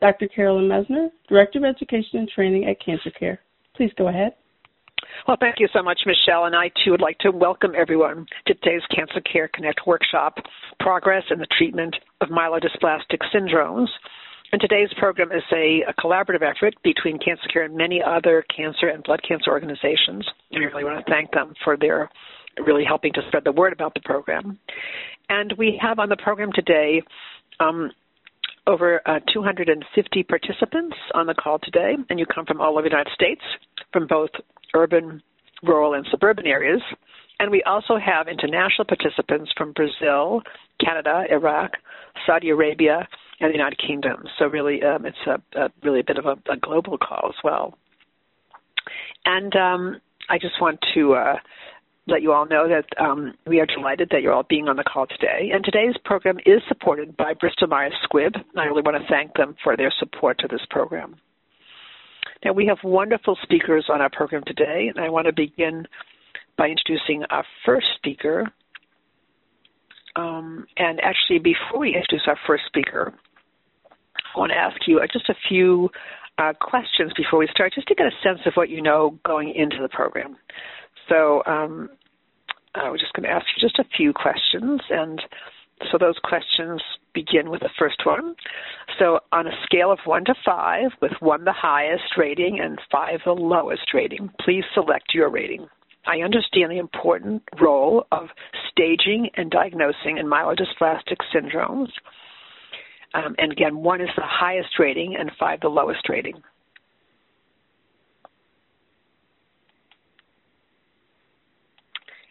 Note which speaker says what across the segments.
Speaker 1: Dr. Carolyn Messner, Director of Education and Training at Cancer Care. Please go ahead.
Speaker 2: Well, thank you so much, Michelle. And I too would like to welcome everyone to today's Cancer Care Connect workshop, Progress in the Treatment of Myelodysplastic Syndromes. And today's program is a, a, collaborative effort between Cancer Care and many other cancer and blood cancer organizations. And we really want to thank them for their really helping to spread the word about the program. And we have on the program today um, over uh, 250 participants on the call today, and you come from all over the United States, from both urban, rural, and suburban areas. And we also have international participants from Brazil, Canada, Iraq, Saudi Arabia, and the United Kingdom. So really, um, it's a, a, really a bit of a, a, global call as well. And um, I just want to uh, let you all know that um, we are delighted that you're all being on the call today. And today's program is supported by Bristol Myers Squibb. I really want to thank them for their support to this program. Now, we have wonderful speakers on our program today, and I want to begin by introducing our first speaker. Um, and actually, before we introduce our first speaker, I want to ask you just a few uh, questions before we start, just to get a sense of what you know going into the program. So um, I was just going to ask you just a few questions, and so those questions begin with the first one. So on a scale of one to five, with one the highest rating and five the lowest rating, please select your rating. I understand the important role of staging and diagnosing in myelodysplastic syndromes. Um, and again, one is the highest rating and five the lowest rating.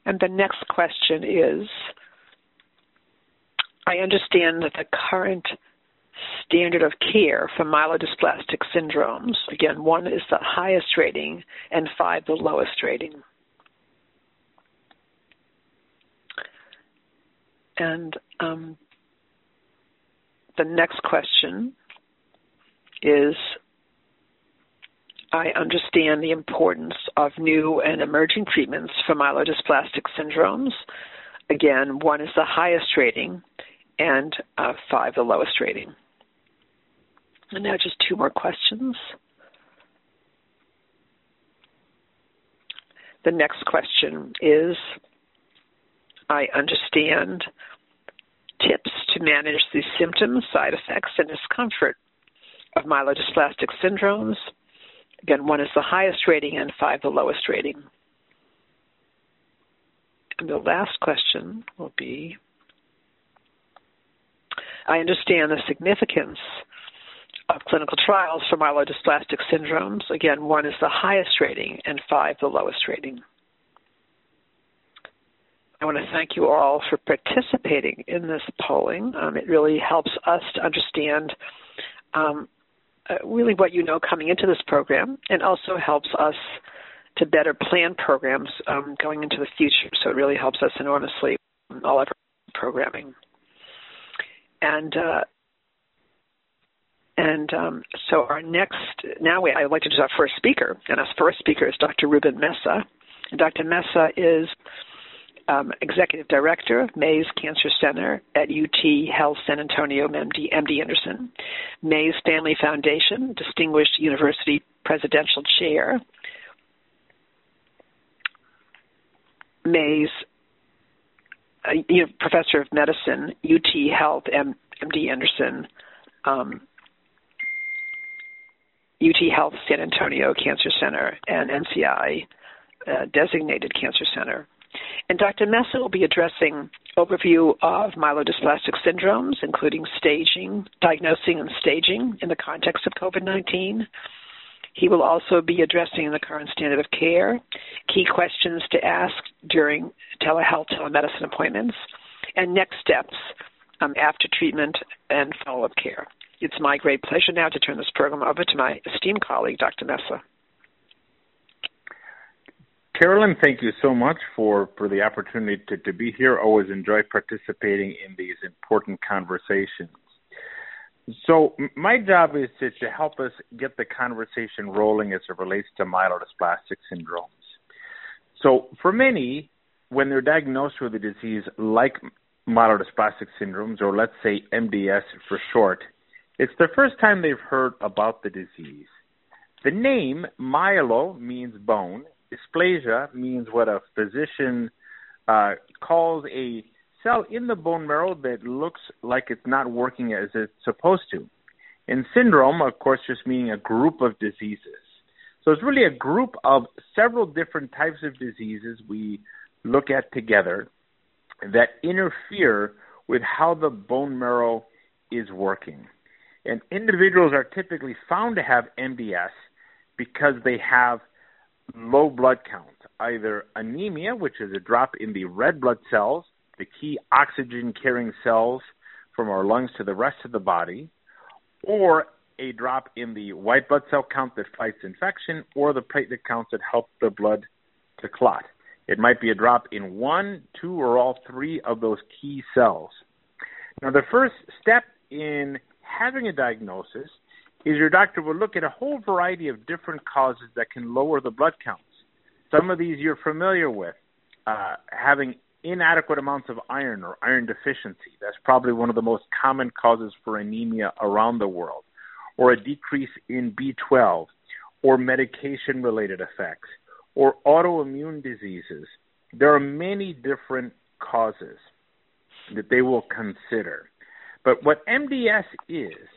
Speaker 2: And the next question is I understand that the current standard of care for myelodysplastic syndromes, again, one is the highest rating and five the lowest rating. And um, the next question is I understand the importance of new and emerging treatments for myelodysplastic syndromes. Again, one is the highest rating, and uh, five the lowest rating. And now just two more questions. The next question is I understand tips to manage the symptoms, side effects, and discomfort of myelodysplastic syndromes Again, one is the highest rating and five the lowest rating. And the last question will be I understand the significance of clinical trials for myelodysplastic syndromes. Again, one is the highest rating and five the lowest rating. I want to thank you all for participating in this polling. Um, it really helps us to understand um, uh, really what you know coming into this program and also helps us to better plan programs um, going into the future. So it really helps us enormously in all of our programming. And uh, and um, so our next now we, I'd like to do our first speaker, and our first speaker is Dr. Ruben Mesa. And Dr. Mesa is um, Executive Director of Mays Cancer Center at UT Health San Antonio, MD, MD Anderson, Mays Family Foundation, Distinguished University Presidential Chair, Mays uh, you know, Professor of Medicine, UT Health, M, MD Anderson, um, UT Health San Antonio Cancer Center, and NCI uh, Designated Cancer Center. And Dr. Mesa will be addressing overview of myelodysplastic syndromes, including staging, diagnosing and staging in the context of COVID-19. He will also be addressing the current standard of care, key questions to ask during telehealth telemedicine appointments, and next steps um, after treatment and follow-up care. It's my great pleasure now to turn this program over to my esteemed colleague, Dr. Mesa.
Speaker 3: Carolyn, thank you so much for, for the opportunity to, to be here. Always enjoy participating in these important conversations. So, my job is to, to help us get the conversation rolling as it relates to myelodysplastic syndromes. So, for many, when they're diagnosed with a disease like myelodysplastic syndromes, or let's say MDS for short, it's the first time they've heard about the disease. The name myelo means bone. Dysplasia means what a physician uh, calls a cell in the bone marrow that looks like it's not working as it's supposed to. And syndrome, of course, just meaning a group of diseases. So it's really a group of several different types of diseases we look at together that interfere with how the bone marrow is working. And individuals are typically found to have MDS because they have low blood count, either anemia, which is a drop in the red blood cells, the key oxygen carrying cells from our lungs to the rest of the body, or a drop in the white blood cell count that fights infection, or the platelet counts that help the blood to clot. It might be a drop in one, two, or all three of those key cells. Now, the first step in having a diagnosis is your doctor will look at a whole variety of different causes that can lower the blood counts. Some of these you're familiar with. Uh, having inadequate amounts of iron or iron deficiency. That's probably one of the most common causes for anemia around the world. Or a decrease in B12, or medication related effects, or autoimmune diseases. There are many different causes that they will consider. But what MDS is,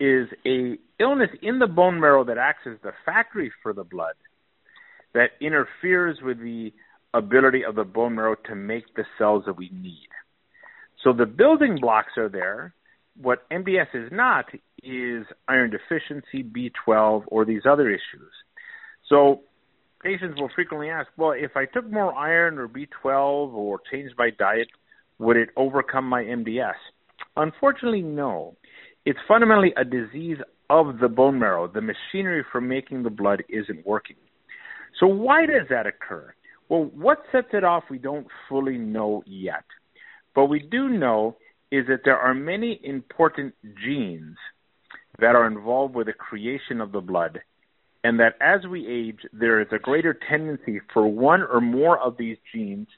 Speaker 3: is a illness in the bone marrow that acts as the factory for the blood that interferes with the ability of the bone marrow to make the cells that we need. So the building blocks are there. What MDS is not is iron deficiency, B12, or these other issues. So patients will frequently ask, well, if I took more iron or B12 or changed my diet, would it overcome my MDS? Unfortunately, no. It's fundamentally a disease of the bone marrow. The machinery for making the blood isn't working. So why does that occur? Well, what sets it off, we don't fully know yet. But we do know is that there are many important genes that are involved with the creation of the blood, and that as we age, there is a greater tendency for one or more of these genes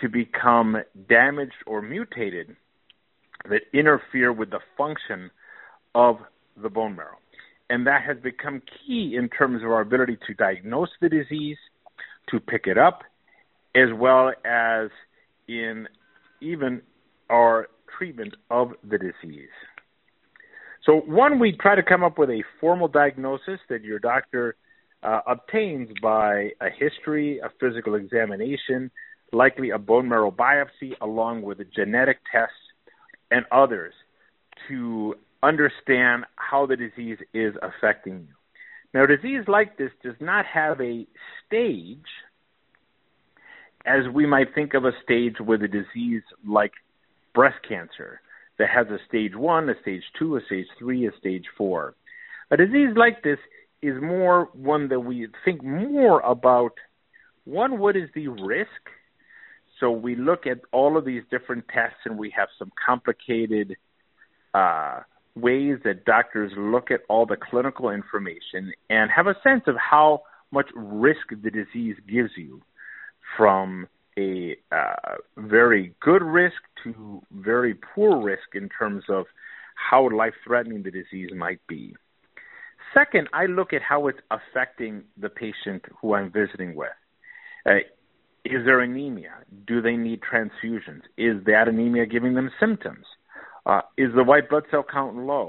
Speaker 3: to become damaged or mutated that interfere with the function of the bone marrow. And that has become key in terms of our ability to diagnose the disease to pick it up, as well as in even our treatment of the disease. So, one, we try to come up with a formal diagnosis that your doctor uh, obtains by a history, a physical examination, likely a bone marrow biopsy, along with a genetic test and others to understand how the disease is affecting you. Now, a disease like this does not have a stage as we might think of a stage with a disease like breast cancer that has a stage one, a stage two, a stage three, a stage four. A disease like this is more one that we think more about one, what is the risk? So we look at all of these different tests and we have some complicated uh, ways that doctors look at all the clinical information and have a sense of how much risk the disease gives you from a uh, very good risk to very poor risk in terms of how life threatening the disease might be. Second, I look at how it's affecting the patient who I'm visiting with. Uh, is there anemia? Do they need transfusions? Is that anemia giving them symptoms? Uh, is the white blood cell count low?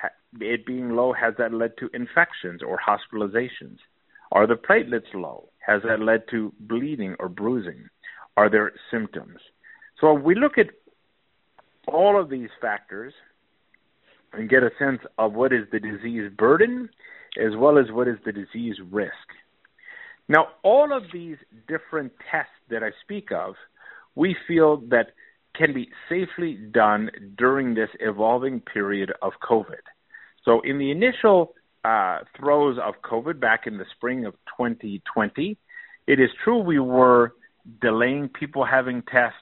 Speaker 3: Ha- it being low, has that led to infections or hospitalizations? Are the platelets low? Has that led to bleeding or bruising? Are there symptoms? So we look at all of these factors and get a sense of what is the disease burden as well as what is the disease risk. Now, all of these different tests that I speak of, we feel that can be safely done during this evolving period of COVID. So, in the initial uh, throes of COVID back in the spring of 2020, It is true we were delaying people having tests.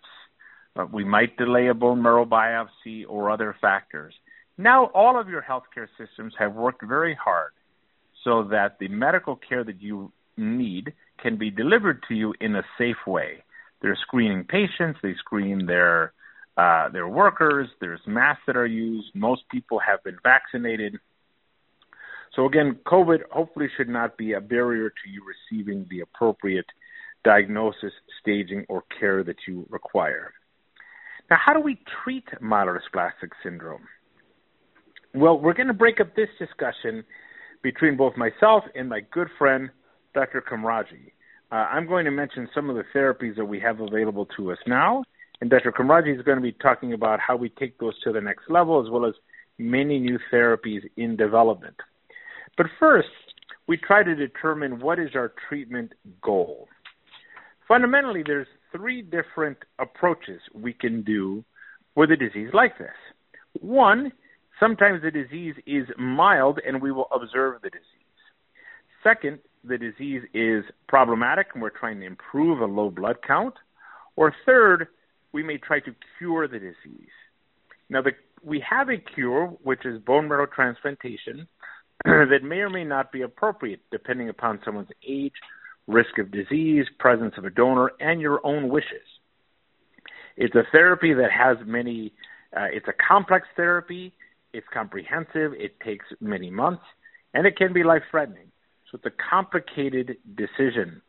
Speaker 3: Uh, we might delay a bone marrow biopsy or other factors. Now, all of your healthcare systems have worked very hard so that the medical care that you need can be delivered to you in a safe way. They're screening patients, they screen their uh, their workers. There's masks that are used. Most people have been vaccinated. So again, COVID hopefully should not be a barrier to you receiving the appropriate diagnosis, staging, or care that you require. Now, how do we treat myelodysplastic syndrome? Well, we're going to break up this discussion between both myself and my good friend, Dr. Komrokji. Uh, I'm going to mention some of the therapies that we have available to us now, and Dr. Komrokji is going to be talking about how we take those to the next level, as well as many new therapies in development. But first, we try to determine what is our treatment goal. Fundamentally, there's three different approaches we can do with a disease like this. One, sometimes the disease is mild and we will observe the disease. Second, the disease is problematic and we're trying to improve a low blood count. Or third, we may try to cure the disease. Now, the, we have a cure, which is bone marrow transplantation, that may or may not be appropriate depending upon someone's age, risk of disease, presence of a donor, and your own wishes. It's a therapy that has many, uh, it's a complex therapy, it's comprehensive, it takes many months, and it can be life threatening. So it's a complicated decision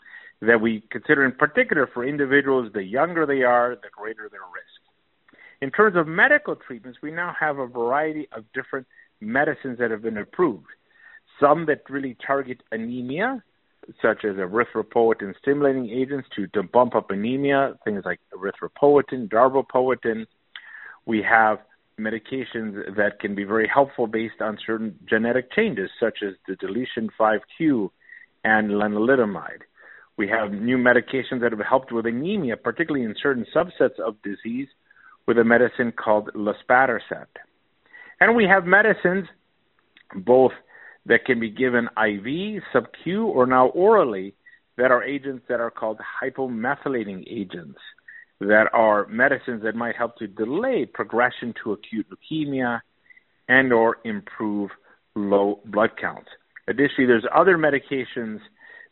Speaker 3: that we consider in particular for individuals, the younger they are, the greater their risk. In terms of medical treatments, we now have a variety of different medicines that have been approved. Some that really target anemia, such as erythropoietin stimulating agents to, to bump up anemia, things like erythropoietin, darbepoetin. We have medications that can be very helpful based on certain genetic changes, such as the deletion 5q and lenalidomide. We have new medications that have helped with anemia, particularly in certain subsets of disease, with a medicine called luspatercept. And we have medicines, both that can be given IV, sub-Q, or now orally, that are agents that are called hypomethylating agents, that are medicines that might help to delay progression to acute leukemia and or improve low blood counts. Additionally, there's other medications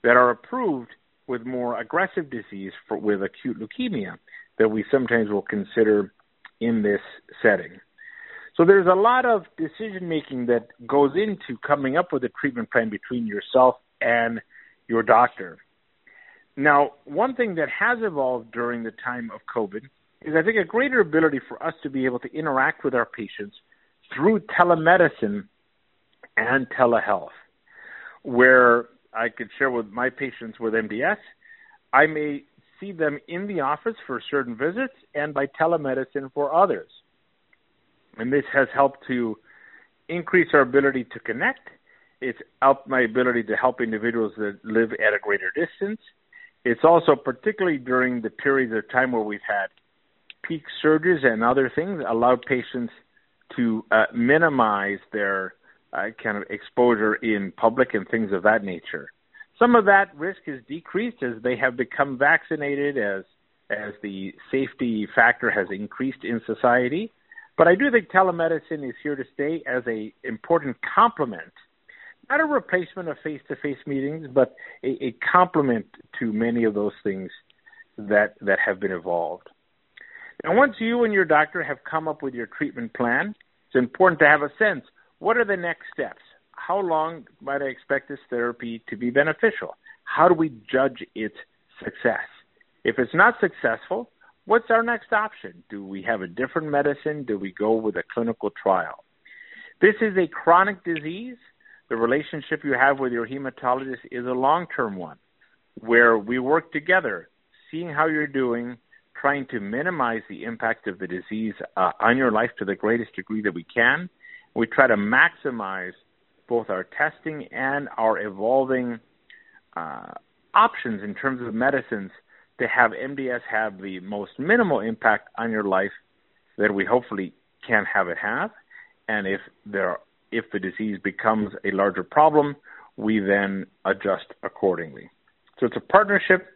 Speaker 3: that are approved with more aggressive disease for, with acute leukemia that we sometimes will consider in this setting. So there's a lot of decision making that goes into coming up with a treatment plan between yourself and your doctor. Now, one thing that has evolved during the time of COVID is I think a greater ability for us to be able to interact with our patients through telemedicine and telehealth, where I could share with my patients with MDS. I may see them in the office for certain visits and by telemedicine for others. And this has helped to increase our ability to connect. It's helped my ability to help individuals that live at a greater distance. It's also particularly during the periods of time where we've had peak surges and other things allowed patients to uh, minimize their uh, kind of exposure in public and things of that nature. Some of that risk is decreased as they have become vaccinated, as as the safety factor has increased in society. But I do think telemedicine is here to stay as a important complement, not a replacement of face-to-face meetings, but a, a complement to many of those things that that have been evolved. And once you and your doctor have come up with your treatment plan, it's important to have a sense what are the next steps? How long might I expect this therapy to be beneficial? How do we judge its success? If it's not successful, what's our next option? Do we have a different medicine? Do we go with a clinical trial? This is a chronic disease. The relationship you have with your hematologist is a long term one where we work together, seeing how you're doing, trying to minimize the impact of the disease uh, on your life to the greatest degree that we can, we try to maximize both our testing and our evolving uh, options in terms of medicines to have MDS have the most minimal impact on your life that we hopefully can have it have. And if there, if the disease becomes a larger problem, we then adjust accordingly. So it's a partnership,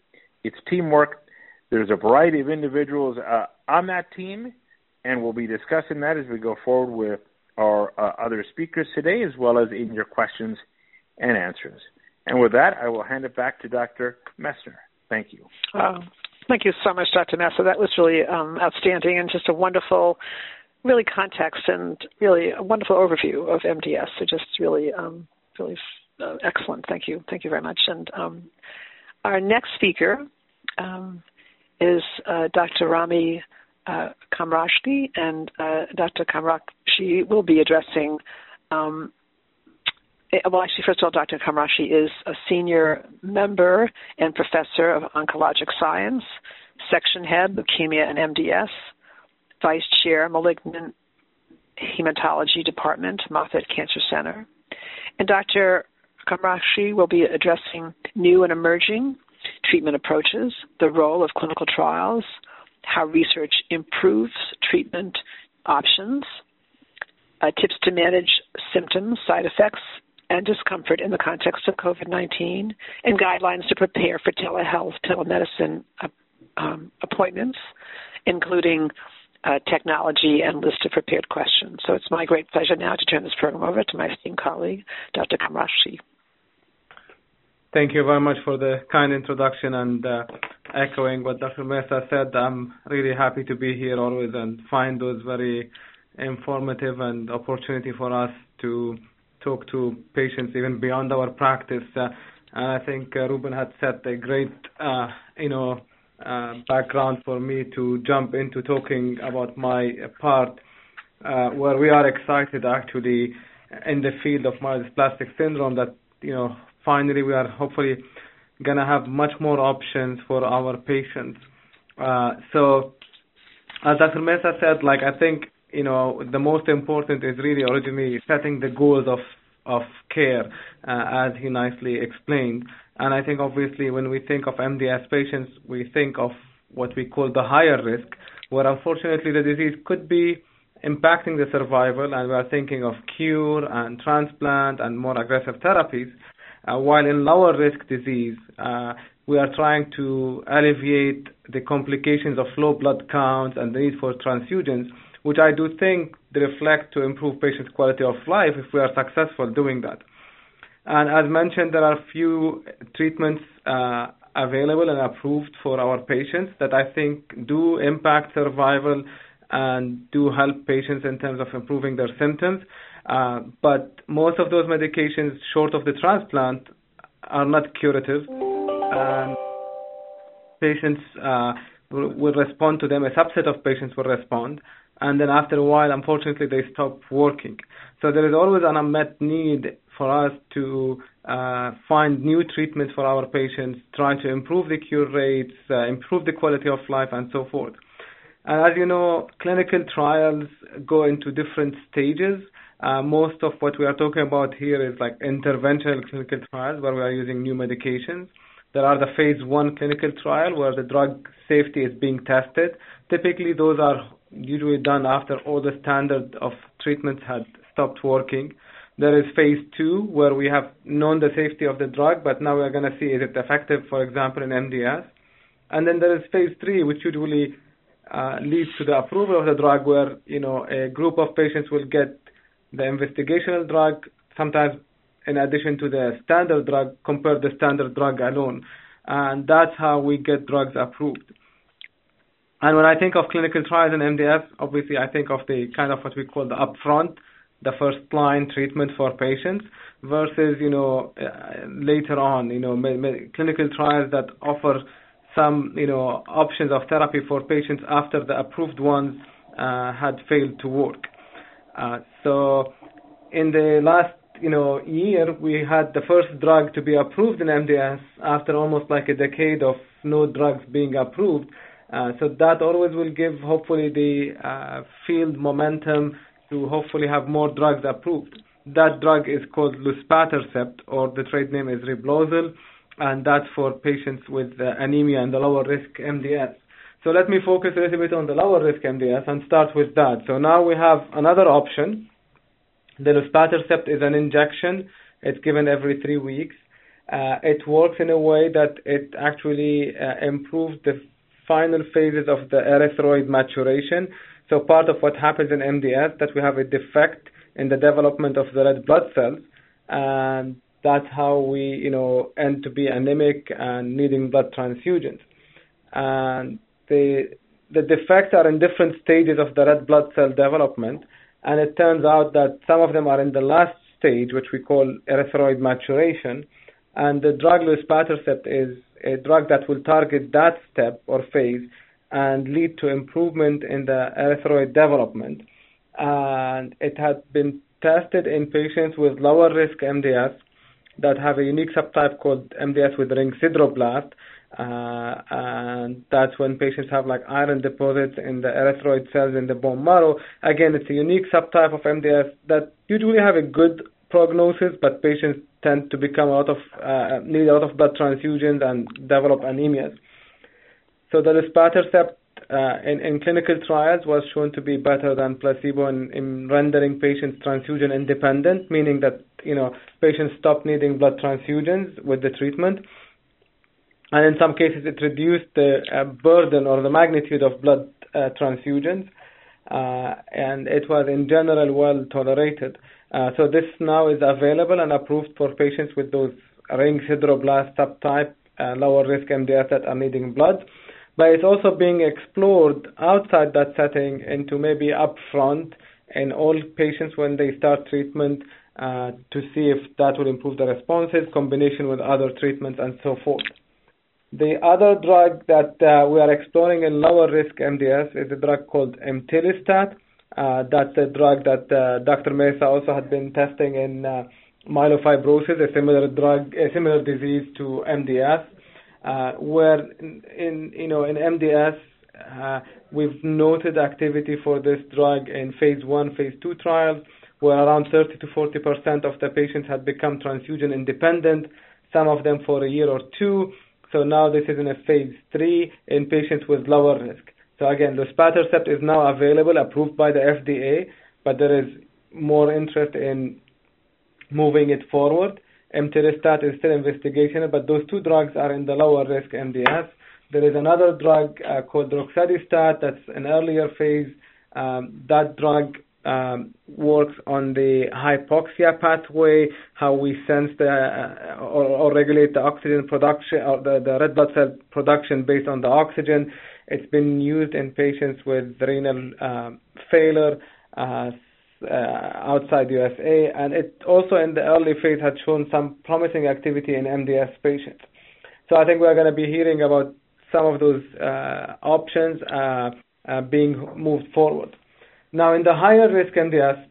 Speaker 3: it's teamwork. There's a variety of individuals uh, on that team, and we'll be discussing that as we go forward with our uh, other speakers today, as well as in your questions and answers. And with that, I will hand it back to Dr. Messner. Thank you.
Speaker 2: Thank you so much, Dr. Messner. That was really um, outstanding and just a wonderful, really context and really a wonderful overview of MDS. So just really, um, really uh, excellent. Thank you. Thank you very much. And um, our next speaker um, is uh, Dr. Rami uh, and uh, Dr. Komrokji will be addressing um, Eh, well, actually, first of all, Dr. Komrokji is a senior member and professor of oncologic science, section head, leukemia and MDS, vice chair, malignant hematology department, Moffitt Cancer Center. And Dr. Komrokji will be addressing new and emerging treatment approaches, the role of clinical trials, how research improves treatment options, uh, tips to manage symptoms, side effects, and discomfort in the context of COVID 19, and guidelines to prepare for telehealth, telemedicine uh, um, appointments, including uh, technology and list of prepared questions. So it's my great pleasure now to turn this program over to my esteemed colleague, Dr. Komrokji.
Speaker 4: Thank you very much for the kind introduction and uh, echoing what Dr. Mesa said. I'm really happy to be here always and find those very informative and opportunity for us to talk to patients even beyond our practice. Uh, and I think uh, Ruben had set a great, uh, you know, background for me to jump into talking about my part, uh, where we are excited actually in the field of myelodysplastic syndrome that, you know, finally we are hopefully to have much more options for our patients. Uh, so as Dr. Mesa said, like I think you know, the most important is really originally setting the goals of of care, uh, as he nicely explained. And I think obviously when we think of MDS patients, we think of what we call the higher risk, where unfortunately the disease could be impacting the survival, and we are thinking of cure and transplant and more aggressive therapies. Uh, while in lower risk disease, uh, we are trying to alleviate the complications of low blood counts and the need for transfusions which I do think reflect to improve patients' quality of life if we are successful doing that. And as mentioned, there are few treatments uh, available and approved for our patients that I think do impact survival and do help patients in terms of improving their symptoms. Uh, but most of those medications, short of the transplant, are not curative. And patients uh, will, will respond to them. A subset of patients will respond and then after a while, unfortunately, they stop working. So there is always an unmet need for us to uh, find new treatments for our patients, try to improve the cure rates, uh, improve the quality of life, and so forth. And as you know, clinical trials go into different stages. Uh, most of what we are talking about here is like interventional clinical trials where we are using new medications. There are the phase one clinical trial where the drug safety is being tested. Typically, those are usually done after all the standard of treatments had stopped working. There is phase two, where we have known the safety of the drug, but now we're going to see is it effective, for example, in MDS. And then there is phase three, which usually uh, leads to the approval of the drug, where you know a group of patients will get the investigational drug, sometimes in addition to the standard drug, compare the standard drug alone, and that's how we get drugs approved. And when I think of clinical trials in MDS, obviously I think of the kind of what we call the upfront, the first line treatment for patients versus, you know, later on, you know, me- me- clinical trials that offer some, you know, options of therapy for patients after the approved ones uh, had failed to work. Uh, so in the last, you know, year, we had the first drug to be approved in MDS after almost like a decade of no drugs being approved. Uh, so that always will give, hopefully, the uh, field momentum to hopefully have more drugs approved. That drug is called luspatercept, or the trade name is Reblozyl, and that's for patients with uh, anemia and the lower risk MDS. So let me focus a little bit on the lower risk MDS and start with that. So now we have another option. The luspatercept is an injection. It's given every three weeks. uh, it works in a way that it actually uh, improves the final phases of the erythroid maturation. So part of what happens in MDS that we have a defect in the development of the red blood cells, and that's how we, you know, end to be anemic and needing blood transfusions. And the the defects are in different stages of the red blood cell development, and it turns out that some of them are in the last stage, which we call erythroid maturation, and the drug luspatercept is a drug that will target that step or phase and lead to improvement in the erythroid development. And it has been tested in patients with lower risk MDS that have a unique subtype called MDS with ring sideroblast, uh, and that's when patients have like iron deposits in the erythroid cells in the bone marrow. Again, it's a unique subtype of MDS that usually have a good prognosis, but patients tend to become a lot of uh, need a lot of blood transfusions and develop anemias. So the luspatercept uh, in, in clinical trials was shown to be better than placebo in, in rendering patients transfusion independent, meaning that you know patients stopped needing blood transfusions with the treatment and in some cases it reduced the uh, burden or the magnitude of blood uh, transfusions, uh, and it was in general well tolerated. Uh, so this now is available and approved for patients with those ring sideroblast subtype, uh, lower risk MDS that are needing blood. But it's also being explored outside that setting into maybe upfront in all patients when they start treatment uh, to see if that will improve the responses, combination with other treatments, and so forth. The other drug that uh, we are exploring in lower risk MDS is a drug called imetelstat. Uh, that's a drug that uh, Dr. Mesa also had been testing in uh, myelofibrosis, a similar drug, a similar disease to MDS, where in, you know in MDS uh, we've noted activity for this drug in phase one, phase two trials, where around 30 to 40 percent of the patients had become transfusion independent, some of them for a year or two so now this is in a phase three in patients with lower risk. So again, luspatercept is now available, approved by the FDA, but there is more interest in moving it forward. Imetelstat is still investigational, but those two drugs are in the lower risk MDS. There is another drug uh, called roxadustat that's an earlier phase. Um, that drug um, works on the hypoxia pathway, how we sense the uh, or, or, regulate the oxygen production or the, the red blood cell production based on the oxygen. It's been used in patients with renal uh, failure uh outside USA, and it also in the early phase had shown some promising activity in MDS patients. So I think we're going to be hearing about some of those uh, options uh, being moved forward. Now, in the higher risk MDS,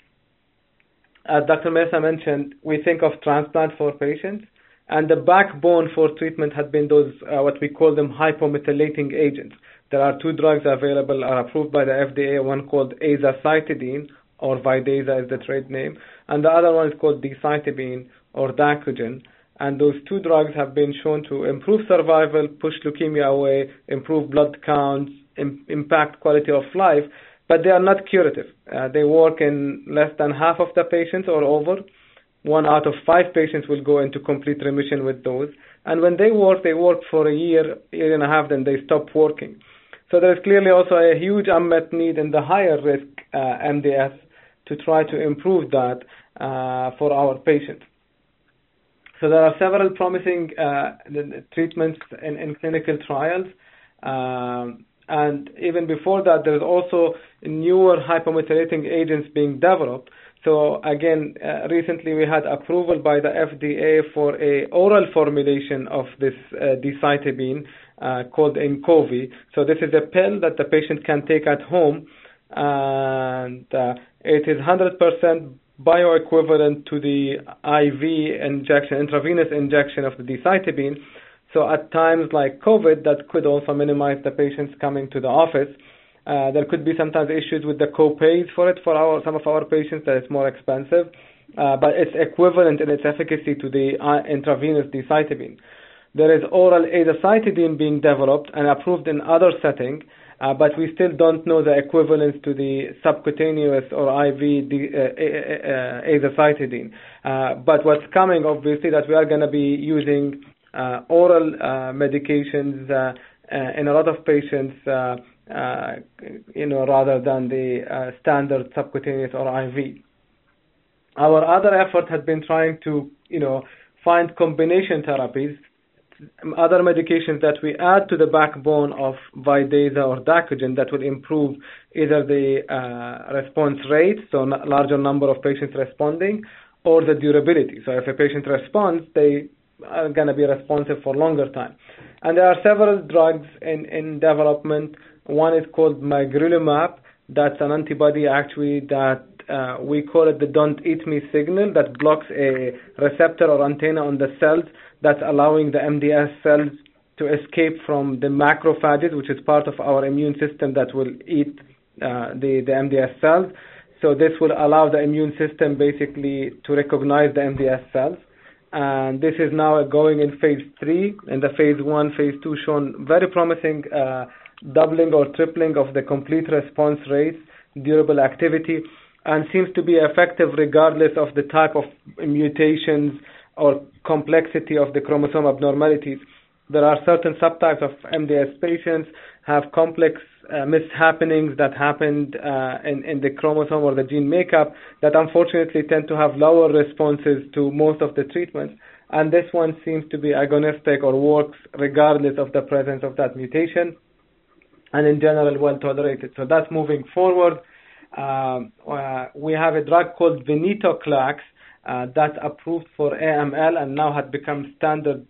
Speaker 4: as Dr. Mesa mentioned, we think of transplant for patients, and the backbone for treatment had been those, uh, what we call them hypomethylating agents. There are two drugs available, are approved by the FDA, one called azacitidine, or Vidaza is the trade name, and the other one is called decitabine, or Dacogen. And those two drugs have been shown to improve survival, push leukemia away, improve blood counts, Im- impact quality of life, but they are not curative. Uh, they work in less than half of the patients or over. One out of five patients will go into complete remission with those. And when they work, they work for a year, year and a half, then they stop working. So there is clearly also a huge unmet need in the higher risk uh, MDS to try to improve that uh, for our patients. So there are several promising uh, treatments in, in clinical trials. Um, and even before that, there's also newer hypomethylating agents being developed. So again, uh, recently we had approval by the FDA for a oral formulation of this decitabine called Inqovi. So this is a pill that the patient can take at home, and it is 100% bioequivalent to the IV injection, intravenous injection of the decitabine. So at times like COVID, that could also minimize the patients coming to the office. Uh, there could be sometimes issues with the co-pays for it for our, some of our patients that it's more expensive, uh, but it's equivalent in its efficacy to the uh, intravenous decitabine. There is oral azacitidine being developed and approved in other settings, uh, Uh, but we still don't know the equivalence to the subcutaneous or IV uh uh, uh, uh, azacitidine. But what's coming, obviously, that we are going to be using oral medications in a lot of patients, you know, rather than the standard subcutaneous or IV. Our other effort has been trying to, you know, find combination therapies other medications that we add to the backbone of Vidaza or Dacogen that will improve either the uh, response rate, so a larger number of patients responding, or the durability. So if a patient responds, they are going to be responsive for longer time. And there are several drugs in, in development. One is called magrolimab. That's an antibody actually that uh, we call it the don't eat me signal that blocks a receptor or antenna on the cells that's allowing the MDS cells to escape from the macrophages, which is part of our immune system that will eat uh, the, the MDS cells. So this will allow the immune system basically to recognize the MDS cells. And this is now going in phase three. In the phase one, phase two shown very promising uh, doubling or tripling of the complete response rates, durable activity, and seems to be effective regardless of the type of mutations or complexity of the chromosome abnormalities. There are certain subtypes of MDS patients have complex uh, mishappenings that happened uh, in, in the chromosome or the gene makeup that unfortunately tend to have lower responses to most of the treatments. And this one seems to be agonistic or works regardless of the presence of that mutation and in general well tolerated. So that's moving forward. Um, uh, we have a drug called venetoclax uh, that's approved for AML and now had become standard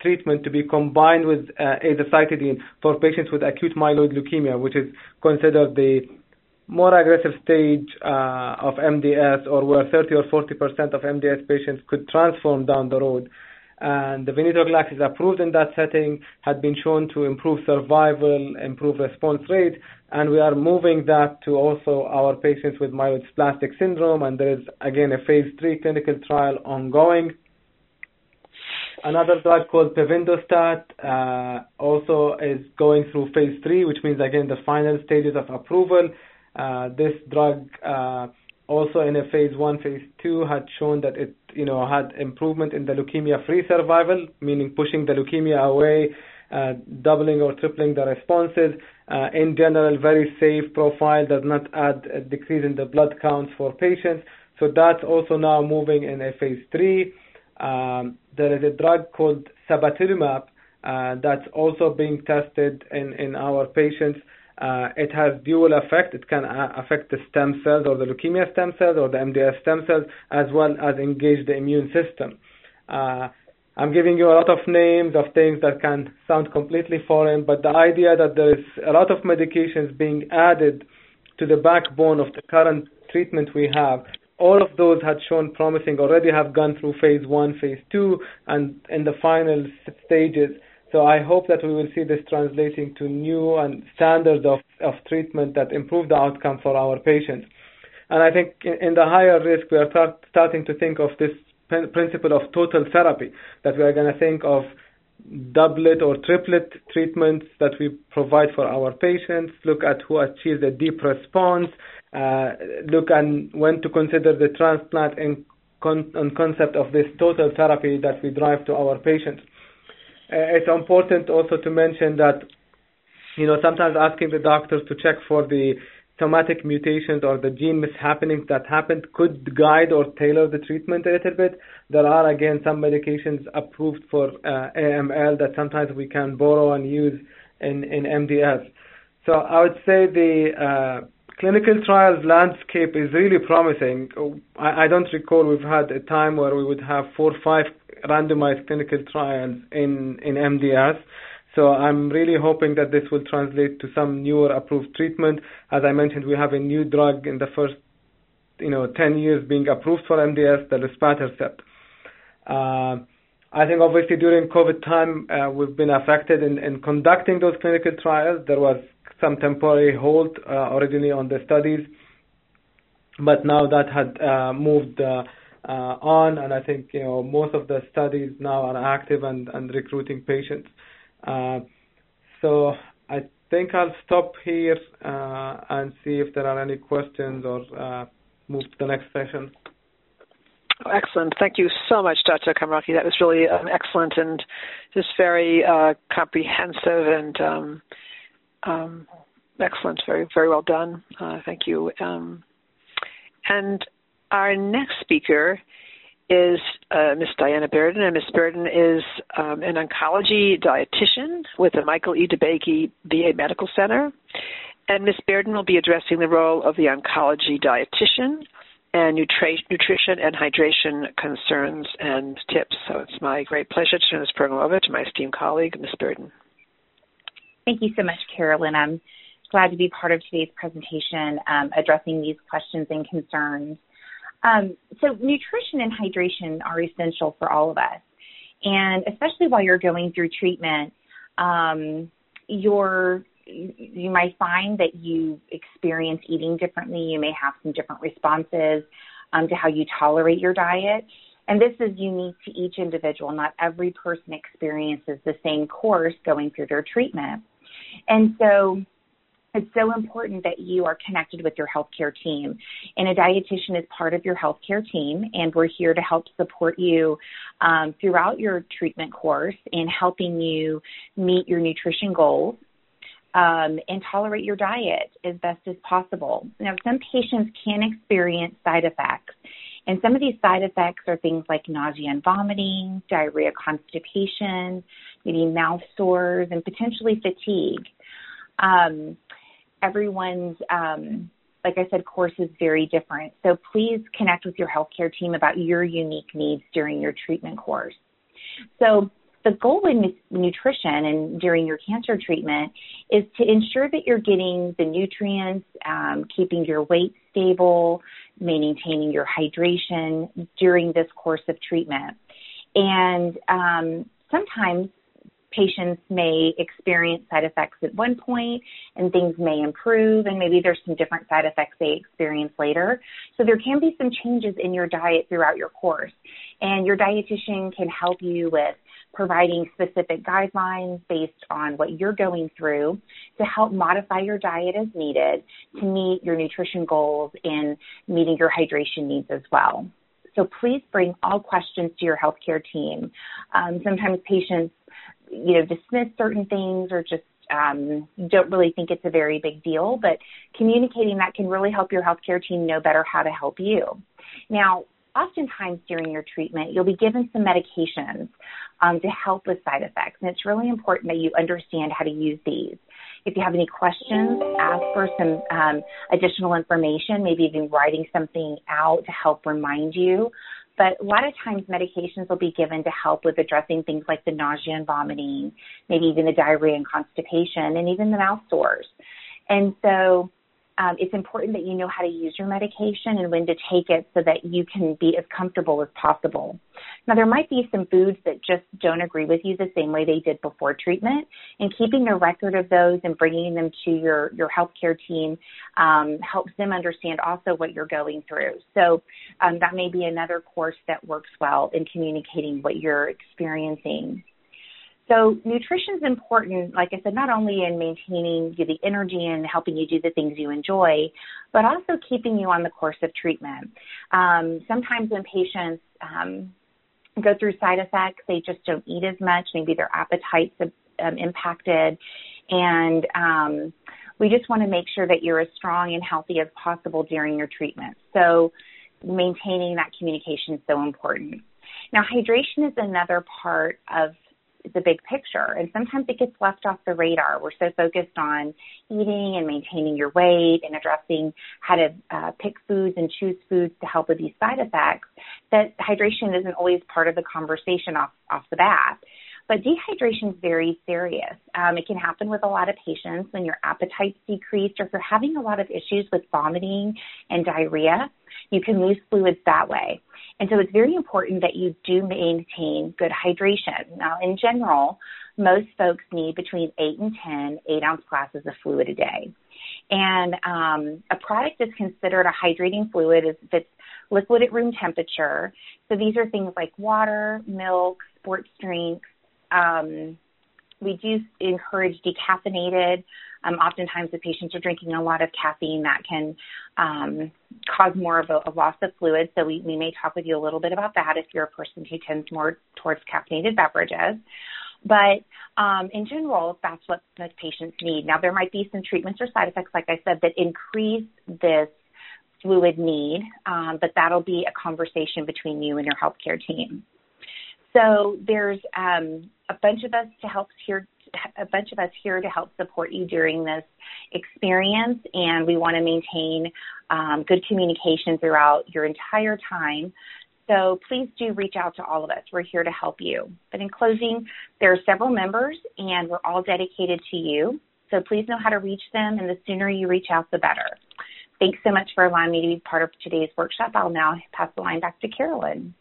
Speaker 4: treatment to be combined with uh, azacitidine for patients with acute myeloid leukemia, which is considered the more aggressive stage uh, of MDS or where 30 or 40% of MDS patients could transform down the road. And the venetoclax is approved in that setting, had been shown to improve survival, improve response rate, and we are moving that to also our patients with myelodysplastic syndrome, and there is again a phase three clinical trial ongoing. Another drug called pevonedistat uh, also is going through phase three, which means again the final stages of approval. Uh, this drug uh, also in a phase one, phase two had shown that it you know had improvement in the leukemia-free survival, meaning pushing the leukemia away uh, doubling or tripling the responses. Uh, in general, very safe profile, does not add a decrease in the blood counts for patients. So that's also now moving in a phase three. Um, there is a drug called sabatilimab uh, that's also being tested in, in our patients. Uh, it has dual effect. It can uh, affect the stem cells or the leukemia stem cells or the MDS stem cells as well as engage the immune system. Uh, I'm giving you a lot of names of things that can sound completely foreign, but the idea that there is a lot of medications being added to the backbone of the current treatment we have, all of those had shown promising, already have gone through phase one, phase two, and in the final stages. So I hope that we will see this translating to new and standards of, of treatment that improve the outcome for our patients. And I think in, in the higher risk, we are start, starting to think of this principle of total therapy, that we are going to think of doublet or triplet treatments that we provide for our patients, look at who achieves a deep response, uh, look and when to consider the transplant and, con- and concept of this total therapy that we drive to our patients. Uh, it's important also to mention that, you know, sometimes asking the doctors to check for the somatic mutations or the gene mishappenings that happened could guide or tailor the treatment a little bit. There are again some medications approved for uh, AML that sometimes we can borrow and use in, in MDS. So I would say the uh, clinical trials landscape is really promising. I, I don't recall we've had a time where we would have four or five randomized clinical trials in, in MDS. So I'm really hoping that this will translate to some newer approved treatment. As I mentioned, we have a new drug in the first, you know, 10 years being approved for MDS, the luspatercept. Uh, I think obviously during COVID time, uh, we've been affected in, in, conducting those clinical trials. There was some temporary hold uh, originally on the studies, but now that had uh, moved uh, on, and I think you know most of the studies now are active and, and recruiting patients. So I think I'll stop here and see if there are any questions or move to the next session.
Speaker 2: Oh, excellent. Thank you so much, Dr. Komrokji. That was really um, excellent and just very uh, comprehensive and um, um, excellent. Very, very well done. Uh, thank you. Um, and our next speaker is uh, Ms. Diana Bearden, and Ms. Bearden is um, an oncology dietitian with the Michael E. DeBakey VA Medical Center. And Ms. Bearden will be addressing the role of the oncology dietitian and nutri- nutrition and hydration concerns and tips. So it's my great pleasure to turn this program over to my esteemed colleague, Ms. Bearden.
Speaker 5: Thank you so much, Carolyn. I'm glad to be part of today's presentation um, addressing these questions and concerns. Um, so nutrition and hydration are essential for all of us. And especially while you're going through treatment, um, you're, you might find that you experience eating differently. You may have some different responses um, to how you tolerate your diet. And this is unique to each individual. Not every person experiences the same course going through their treatment. And so it's so important that you are connected with your healthcare team. And a dietitian is part of your healthcare team, and we're here to help support you um, throughout your treatment course in helping you meet your nutrition goals um, and tolerate your diet as best as possible. Now, some patients can experience side effects. And some of these side effects are things like nausea and vomiting, diarrhea, constipation, maybe mouth sores, and potentially fatigue. Um, everyone's um, like I said, course is very different. So please connect with your healthcare team about your unique needs during your treatment course. So the goal in nutrition and during your cancer treatment is to ensure that you're getting the nutrients, um, keeping your weight stable, maintaining your hydration during this course of treatment. And um, sometimes patients may experience side effects at one point and things may improve and maybe there's some different side effects they experience later. So there can be some changes in your diet throughout your course and your dietitian can help you with providing specific guidelines based on what you're going through to help modify your diet as needed to meet your nutrition goals and meeting your hydration needs as well. So please bring all questions to your healthcare team. Um, sometimes patients you know, dismiss certain things or just um, don't really think it's a very big deal, but communicating that can really help your healthcare team know better how to help you. Now, oftentimes during your treatment, you'll be given some medications um, to help with side effects, and it's really important that you understand how to use these. If you have any questions, ask for some um, additional information, maybe even writing something out to help remind you but a lot of times medications will be given to help with addressing things like the nausea and vomiting, maybe even the diarrhea and constipation, and even the mouth sores. And so um, it's important that you know how to use your medication and when to take it so that you can be as comfortable as possible. Now, there might be some foods that just don't agree with you the same way they did before treatment, and keeping a record of those and bringing them to your, your healthcare team um, helps them understand also what you're going through. So um, that may be another course that works well in communicating what you're experiencing. So nutrition is important, like I said, not only in maintaining the energy and helping you do the things you enjoy, but also keeping you on the course of treatment. Um, sometimes when patients um, go through side effects, they just don't eat as much. Maybe their appetites um, impacted, and um, we just want to make sure that you're as strong and healthy as possible during your treatment. So maintaining that communication is so important. Now, hydration is another part of the big picture. And sometimes it gets left off the radar. We're so focused on eating and maintaining your weight and addressing how to uh, pick foods and choose foods to help with these side effects that hydration isn't always part of the conversation off, off the bat. But dehydration is very serious. Um, it can happen with a lot of patients when your appetite's decreased or if you're having a lot of issues with vomiting and diarrhea. You can lose fluids that way. And so it's very important that you do maintain good hydration. Now, in general, most folks need between 8 and 10 8 ounce glasses of fluid a day. And um, a product is considered a hydrating fluid if it's liquid at room temperature. So these are things like water, milk, sports drinks. Um, we do encourage decaffeinated. Um, oftentimes, the patients are drinking a lot of caffeine that can um, cause more of a, a, loss of fluid. So we, we may talk with you a little bit about that if you're a person who tends more towards caffeinated beverages. But um, in general, that's what the patients need. Now, there might be some treatments or side effects, like I said, that increase this fluid need, um, but that'll be a conversation between you and your healthcare team. So there's um, a bunch of us to help here, a bunch of us here to help support you during this experience, and we want to maintain um, good communication throughout your entire time. So please do reach out to all of us. We're here to help you. But in closing, there are several members, and we're all dedicated to you. So please know how to reach them, and the sooner you reach out, the better. Thanks so much for allowing me to be part of today's workshop. I'll now pass the line back to Carolyn.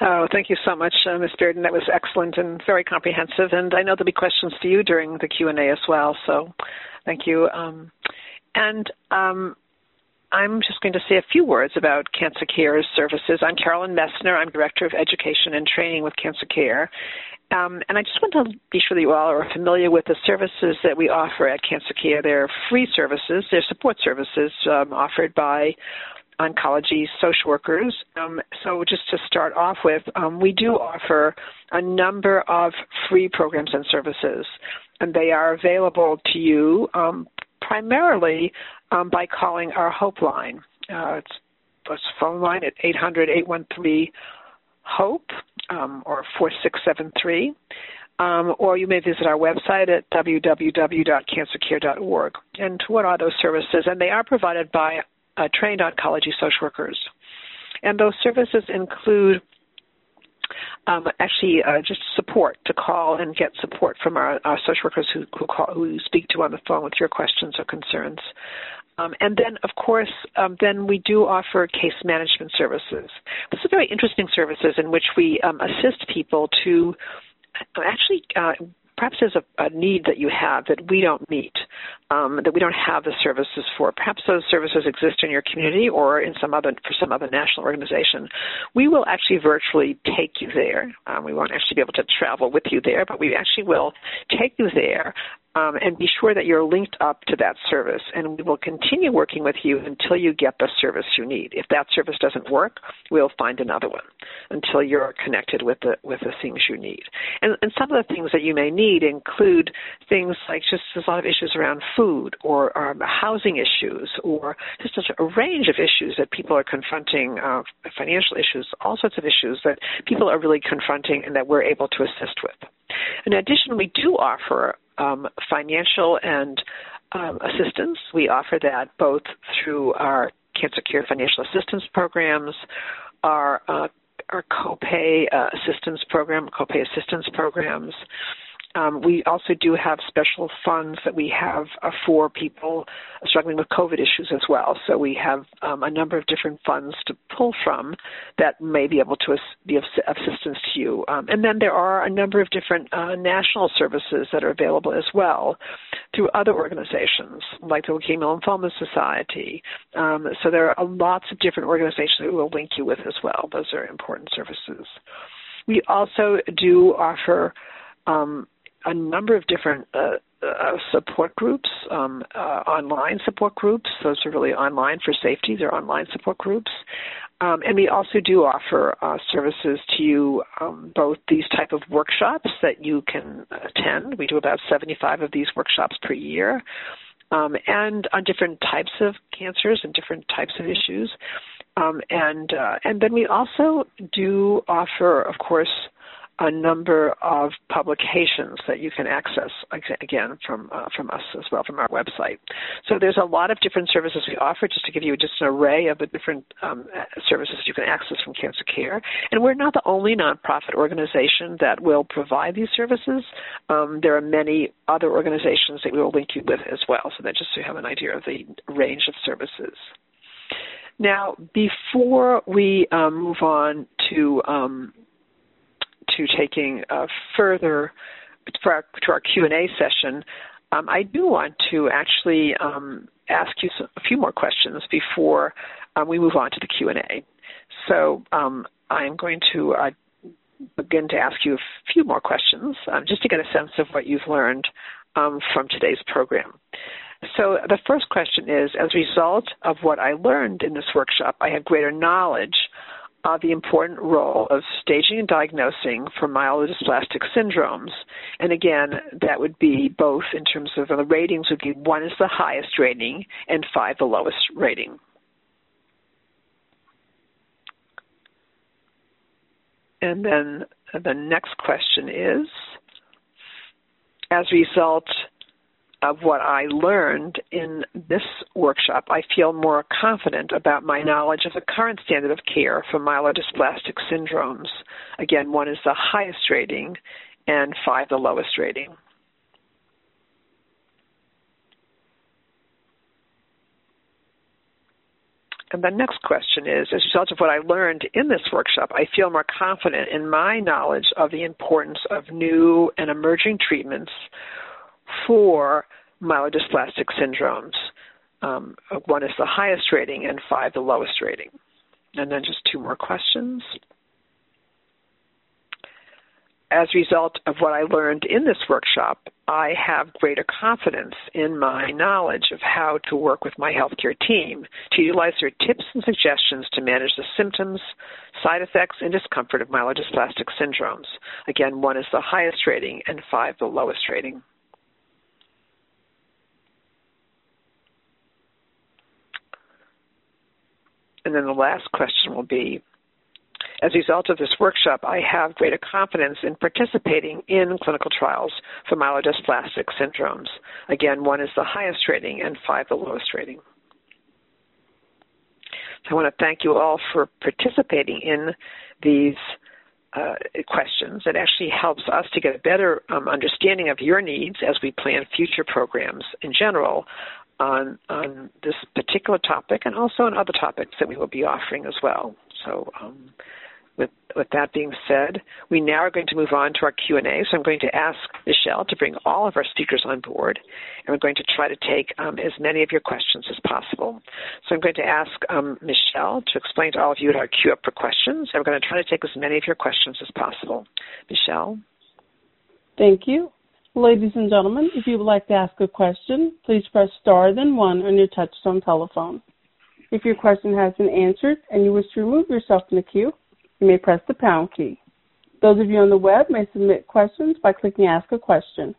Speaker 2: Oh, thank you so much, uh, Ms. Bearden. That was excellent and very comprehensive. And I know there'll be questions for you during the Q and A as well. So, thank you. Um, and um, I'm just going to say a few words about Cancer Care's services. I'm Carolyn Messner. I'm Director of Education and Training with Cancer Care. Um, and I just want to be sure that you all are familiar with the services that we offer at Cancer Care. They're free services, they're support services um, offered by oncology social workers. Um, so, just to start off with, um, we do offer a number of free programs and services, and they are available to you um, primarily um, by calling our Hope line. Uh, it's, it's phone line at 800 813 HOPE um, or 4673. Um, or you may visit our website at www.cancercare.org. And what are those services? And they are provided by uh, trained oncology social workers. And those services include um, actually uh, just support to call and get support from our, our social workers who who, call, who speak to on the phone with your questions or concerns. Um, and then, of course, um, then we do offer case management services. This is very interesting services in which we um, assist people to actually uh, perhaps there's a, a, need that you have that we don't meet, um, that we don't have the services for. Perhaps those services exist in your community or in some other for some other national organization. We will actually virtually take you there. Um, we won't actually be able to travel with you there, but we actually will take you there um, and be sure that you're linked up to that service. And we will continue working with you until you get the service you need. If that service doesn't work, we'll find another one until you're connected with the with the things you need. And, and some of the things that you may need include things like just a lot of issues around food or um, housing issues or just a range of issues that people are confronting, uh, financial issues, all sorts of issues that people are really confronting and that we're able to assist with. In addition, we do offer um, financial and um, assistance. We offer that both through our Cancer Care Financial Assistance programs, our uh, our copay uh, assistance program, copay assistance programs, um, we also do have special funds that we have uh, for people struggling with COVID issues as well. So we have um, a number of different funds to pull from that may be able to be of assistance to you. Um, and then there are a number of different uh, national services that are available as well through other organizations like the Leukemia Lymphoma Society. Um, so there are lots of different organizations that we will link you with as well. Those are important services. We also do offer um, a number of different uh, uh, support groups, um, uh, online support groups. Those are really online for safety. They're online support groups. Um, and we also do offer uh, services to you, um, both these type of workshops that you can attend. We do about 75 of these workshops per year, um, and on different types of cancers and different types of issues. Um, and uh, and then we also do offer, of course, a number of publications that you can access again from uh, from us as well from our website. So there's a lot of different services we offer just to give you just an array of the different um, services you can access from Cancer Care. And we're not the only nonprofit organization that will provide these services. Um, there are many other organizations that we will link you with as well. So that just so you have an idea of the range of services. Now, before we um, move on to um, to taking uh, further for our, to our Q and A session. um, I do want to actually um, ask you a few more questions before um, we move on to the Q and A. So um, I'm going to uh, begin to ask you a few more questions um, just to get a sense of what you've learned um, from today's program. So the first question is, as a result of what I learned in this workshop, I have greater knowledge of the important role of staging and diagnosing for myelodysplastic syndromes. And again, that would be both in terms of the ratings would be one is the highest rating and five the lowest rating. And then the next question is, as a result of what I learned in this workshop, I feel more confident about my knowledge of the current standard of care for myelodysplastic syndromes. Again, one is the highest rating and five the lowest rating. And the next question is As a result of what I learned in this workshop, I feel more confident in my knowledge of the importance of new and emerging treatments for myelodysplastic syndromes. Um, one is the highest rating and five the lowest rating. And then just two more questions. As a result of what I learned in this workshop, I have greater confidence in my knowledge of how to work with my healthcare team to utilize their tips and suggestions to manage the symptoms, side effects, and discomfort of myelodysplastic syndromes. Again, one is the highest rating and five the lowest rating. And then the last question will be as a result of this workshop, I have greater confidence in participating in clinical trials for myelodysplastic syndromes. Again, one is the highest rating and five the lowest rating. I want to thank you all for participating in these uh, questions. It actually helps us to get a better um, understanding of your needs as we plan future programs in general on on this particular topic and also on other topics that we will be offering as well. So um, with, with that being said, we now are going to move on to our Q&A. So I'm going to ask Michelle to bring all of our speakers on board, and we're going to try to take um, as many of your questions as possible. So I'm going to ask um, Michelle to explain to all of you how to queue up for questions, and we're going to try to take as many of your questions as possible. Michelle?
Speaker 1: Thank you. Ladies and gentlemen, if you would like to ask a question, please press star then one on your touchtone telephone. If your question has been answered and you wish to remove yourself from the queue, you may press the pound key. Those of you on the web may submit questions by clicking Ask a Question.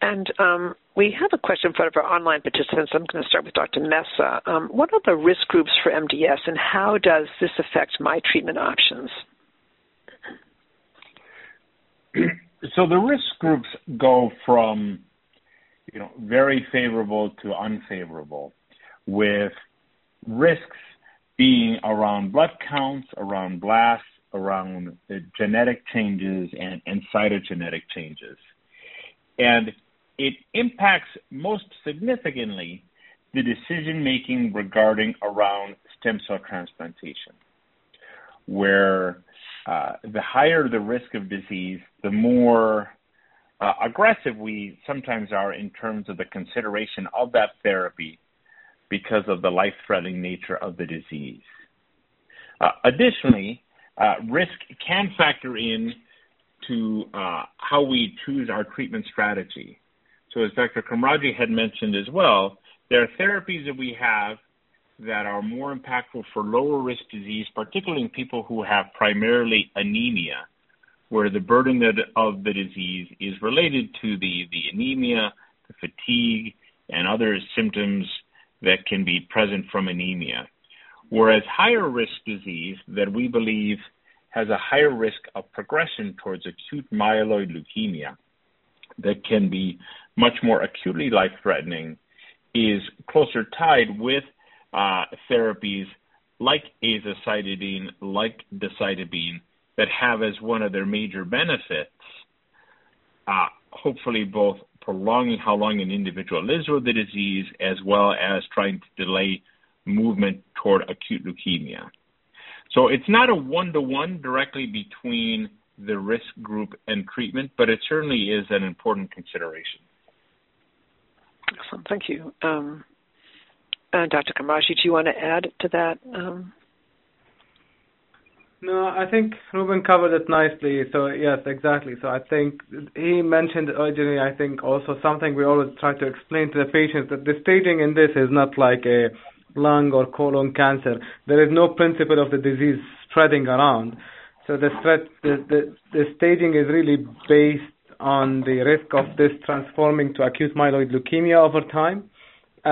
Speaker 2: And um, we have a question for our online participants. I'm going to start with Dr. Mesa. Um, what are the risk groups for MDS, and how does this affect my treatment options?
Speaker 3: so the risk groups go from you know very favorable to unfavorable with risks being around blood counts, around blasts, around genetic changes and, and cytogenetic changes. And it impacts most significantly the decision making regarding around stem cell transplantation, where uh, the higher the risk of disease, the more uh, aggressive we sometimes are in terms of the consideration of that therapy because of the life threatening nature of the disease. Uh, additionally, uh, risk can factor in to uh, how we choose our treatment strategy. So, as Dr. Komrokji had mentioned as well, there are therapies that we have that are more impactful for lower risk disease, particularly in people who have primarily anemia, where the burden of the disease is related to the, the anemia, the fatigue, and other symptoms that can be present from anemia. Whereas higher risk disease that we believe has a higher risk of progression towards acute myeloid leukemia that can be much more acutely life threatening is closer tied with uh, therapies like azacitidine, like decitabine, that have as one of their major benefits, uh, hopefully both prolonging how long an individual lives with the disease as well as trying to delay movement toward acute leukemia. So it's not a one to one directly between the risk group and treatment, but it certainly is an important consideration.
Speaker 2: Excellent. Thank you. Um, uh, Dr. Komrokji, do you want to add to that? Um,
Speaker 4: no, I think Ruben covered it nicely. So yes, exactly. So I think he mentioned originally. I think also something we always try to explain to the patients that the staging in this is not like a lung or colon cancer. There is no principle of the disease spreading around. So the threat, the, the, the staging is really based on the risk of this transforming to acute myeloid leukemia over time,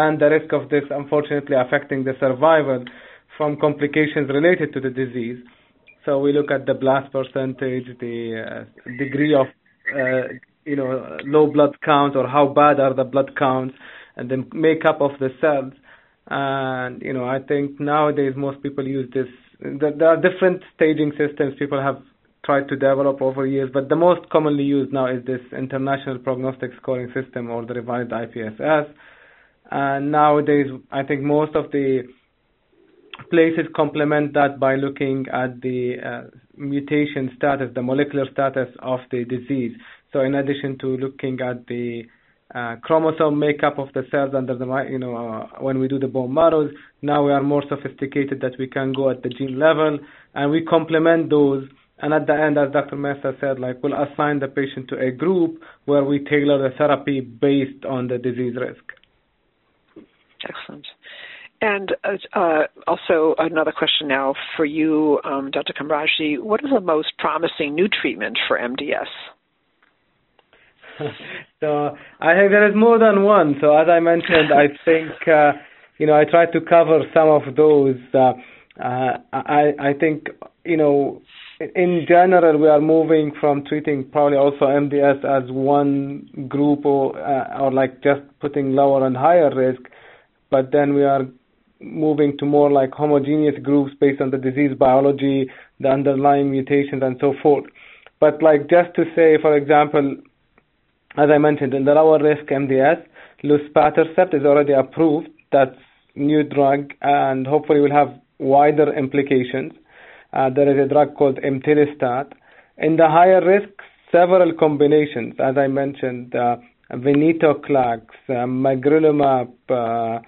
Speaker 4: and the risk of this unfortunately affecting the survival from complications related to the disease. So we look at the blast percentage, the uh, degree of uh, you know low blood count or how bad are the blood counts, and the makeup of the cells. And you know I think nowadays most people use this. There are different staging systems people have tried to develop over years, but the most commonly used now is this International Prognostic Scoring System or the revised IPSS. And nowadays, I think most of the places complement that by looking at the uh, mutation status, the molecular status of the disease. So in addition to looking at the uh, chromosome makeup of the cells under the, you know, uh, when we do the bone marrows, now we are more sophisticated that we can go at the gene level and we complement those. And at the end, as Dr. Mesa said, like we'll assign the patient to a group where we tailor the therapy based on the disease risk.
Speaker 2: Excellent. And uh, also another question now for you, um, Dr. Komrokji. What is the most promising new treatment for MDS?
Speaker 4: so I think there is more than one. So as I mentioned, I think uh, you know I tried to cover some of those. Uh, uh, I I think you know in general we are moving from treating probably also MDS as one group or uh, or like just putting lower and higher risk, but then we are moving to more like homogeneous groups based on the disease biology, the underlying mutations, and so forth. But like just to say, for example, as I mentioned, in the lower risk MDS, luspatercept is already approved. That's new drug, and hopefully will have wider implications. Uh, there is a drug called imetelstat. In the higher risk, several combinations, as I mentioned, uh, venetoclax, magrolimab, uh,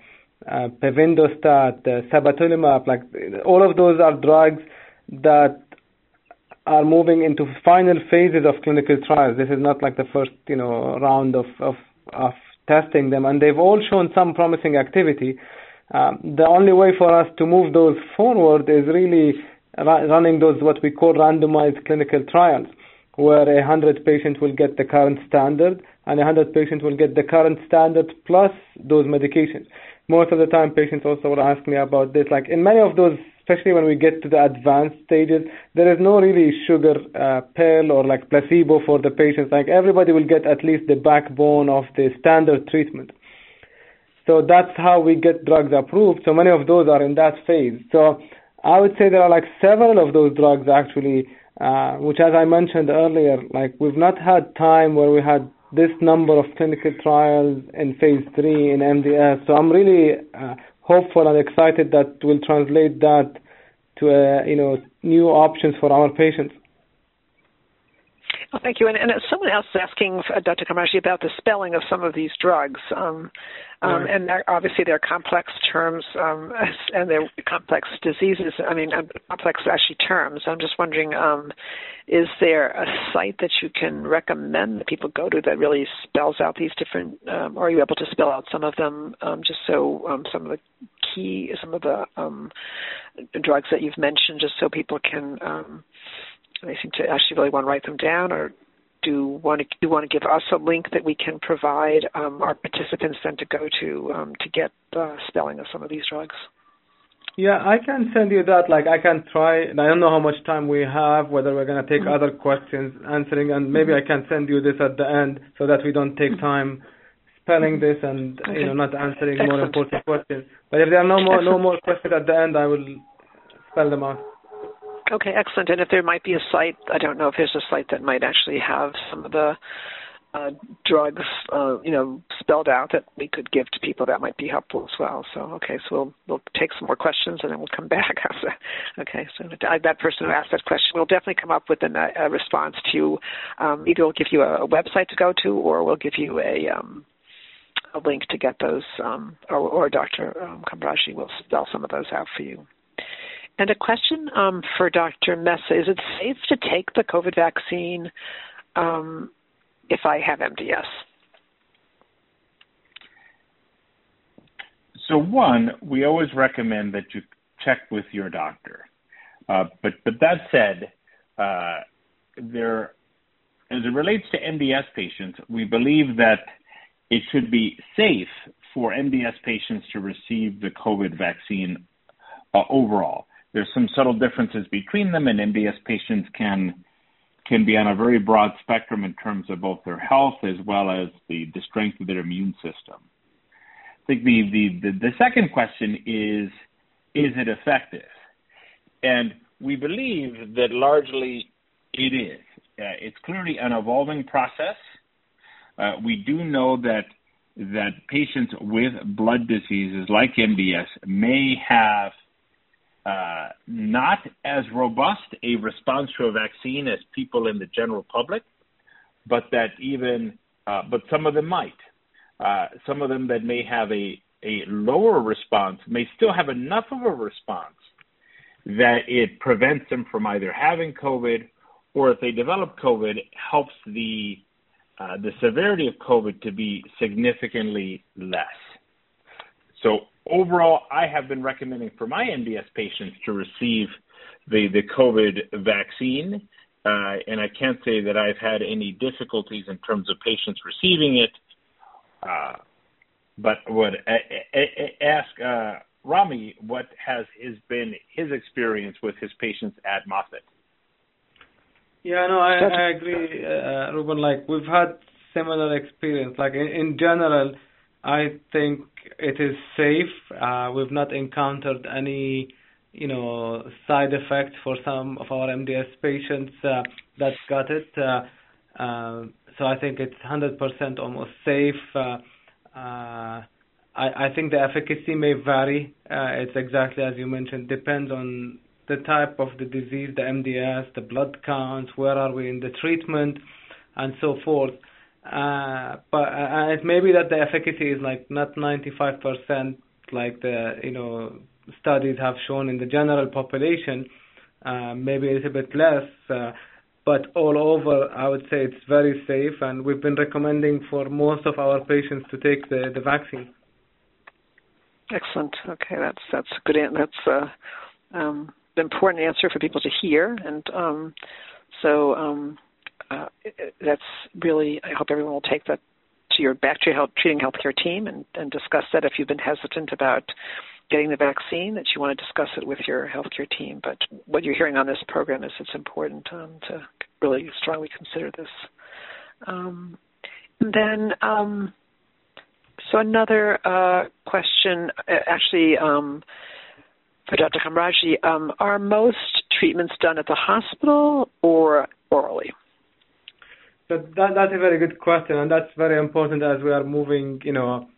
Speaker 4: uh, pevonedistat, uh, sabatolimab, like all of those are drugs that are moving into final phases of clinical trials. This is not like the first, you know, round of of, of testing them, and they've all shown some promising activity. Um, the only way for us to move those forward is really ra- running those what we call randomized clinical trials, where a hundred patients will get the current standard, and hundred patients will get the current standard plus those medications most of the time patients also will ask me about this. Like in many of those, especially when we get to the advanced stages, there is no really sugar uh, pill or like placebo for the patients. Like everybody will get at least the backbone of the standard treatment. So that's how we get drugs approved. So many of those are in that phase. So I would say there are like several of those drugs actually, uh, which as I mentioned earlier, like we've not had time where we had this number of clinical trials in phase three in MDS. So I'm really uh, hopeful and excited that we'll translate that to uh, you know new options for our patients.
Speaker 2: Oh, thank you. And, and someone else is asking uh, Dr. Komrokji about the spelling of some of these drugs. Um, um, right. And they're, obviously, they're complex terms um, and they're complex diseases. I mean, uh, complex actually terms. I'm just wondering, um, is there a site that you can recommend that people go to that really spells out these different, um, or are you able to spell out some of them um, just so um, some of the key, some of the um, drugs that you've mentioned, just so people can um, they seem to actually really want to write them down, or do want to do want to give us a link that we can provide um, our participants then to go to um, to get the spelling of some of these drugs?
Speaker 4: Yeah, I can send you that. Like, I can try. I don't know how much time we have, whether we're going to take mm-hmm. other questions answering, and maybe. I can send you this at the end so that we don't take mm-hmm. time spelling this and okay. you know not answering Excellent. more important questions. But if there are no more Excellent. no more questions at the end, I will spell them out.
Speaker 2: Okay, excellent. And if there might be a site, I don't know if there's a site that might actually have some of the uh, drugs, uh, you know, spelled out that we could give to people that might be helpful as well. So, okay, so we'll we'll take some more questions and then we'll come back. okay, so that person who asked that question will definitely come up with an, a response to um, either we'll give you a, website to go to or we'll give you a um, a link to get those, um, or, or Dr. Um, Komrokji will spell some of those out for you. And a question um, for Dr. Mesa: Is it safe to take the COVID vaccine um, if I have MDS?
Speaker 3: So one, we always recommend that you check with your doctor. Uh, but but that said, uh, there, as it relates to MDS patients, we believe that it should be safe for MDS patients to receive the COVID vaccine uh, overall. There's some subtle differences between them, and MDS patients can can be on a very broad spectrum in terms of both their health as well as the, the strength of their immune system. I think the, the, the, the second question is is it effective? And we believe that largely it is. Uh, it's clearly an evolving process. Uh, we do know that that patients with blood diseases like MDS may have uh, not as robust a response to a vaccine as people in the general public, but that even, uh, but some of them might. Uh, some of them that may have a, a lower response may still have enough of a response that it prevents them from either having COVID or if they develop COVID, helps the uh, the severity of COVID to be significantly less. So overall, I have been recommending for my MDS patients to receive the, the COVID vaccine. Uh, and I can't say that I've had any difficulties in terms of patients receiving it. Uh, but would ask uh, Rami what has his been his experience with his patients at Moffitt.
Speaker 4: Yeah, no, I, I agree, uh, Ruben. Like we've had similar experience. Like in, in general, I think it is safe. Uh, we've not encountered any, you know, side effects for some of our MDS patients uh, that got it. Uh, uh, so I think it's 100% almost safe. Uh, uh, I, I think the efficacy may vary. It's exactly as you mentioned, depends on the type of the disease, the MDS, the blood counts, where are we in the treatment, and so forth. Uh, but uh, it may be that the efficacy is like not 95% like the you know studies have shown in the general population, uh, maybe a little bit less. Uh, but all over, I would say it's very safe, and we've been recommending for most of our patients to take the, the vaccine.
Speaker 2: Excellent. Okay, that's that's a good. That's uh, um, an important answer for people to hear, and um, so um, uh, that's really, I hope everyone will take that to your back to your health, treating healthcare team and, and discuss that if you've been hesitant about getting the vaccine, that you want to discuss it with your healthcare team. But what you're hearing on this program is it's important um, to really strongly consider this. Um, then, um, so another uh, question, uh, actually, um, for Dr. Komrokji, um, are most treatments done at the hospital or orally?
Speaker 4: So that, that's a very good question, and that's very important as we are moving, you know,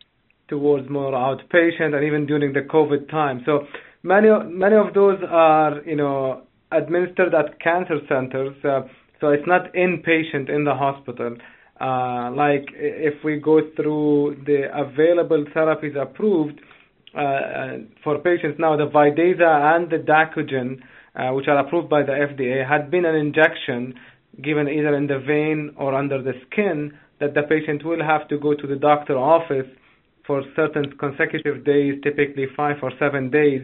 Speaker 4: towards more outpatient and even during the COVID time. So many many of those are, you know, administered at cancer centers. Uh, so it's not inpatient in the hospital. Uh, like if we go through the available therapies approved uh, for patients now, the Vidaza and the Dacogen, uh, which are approved by the FDA, had been an injection given either in the vein or under the skin that the patient will have to go to the doctor office for certain consecutive days, typically five or seven days,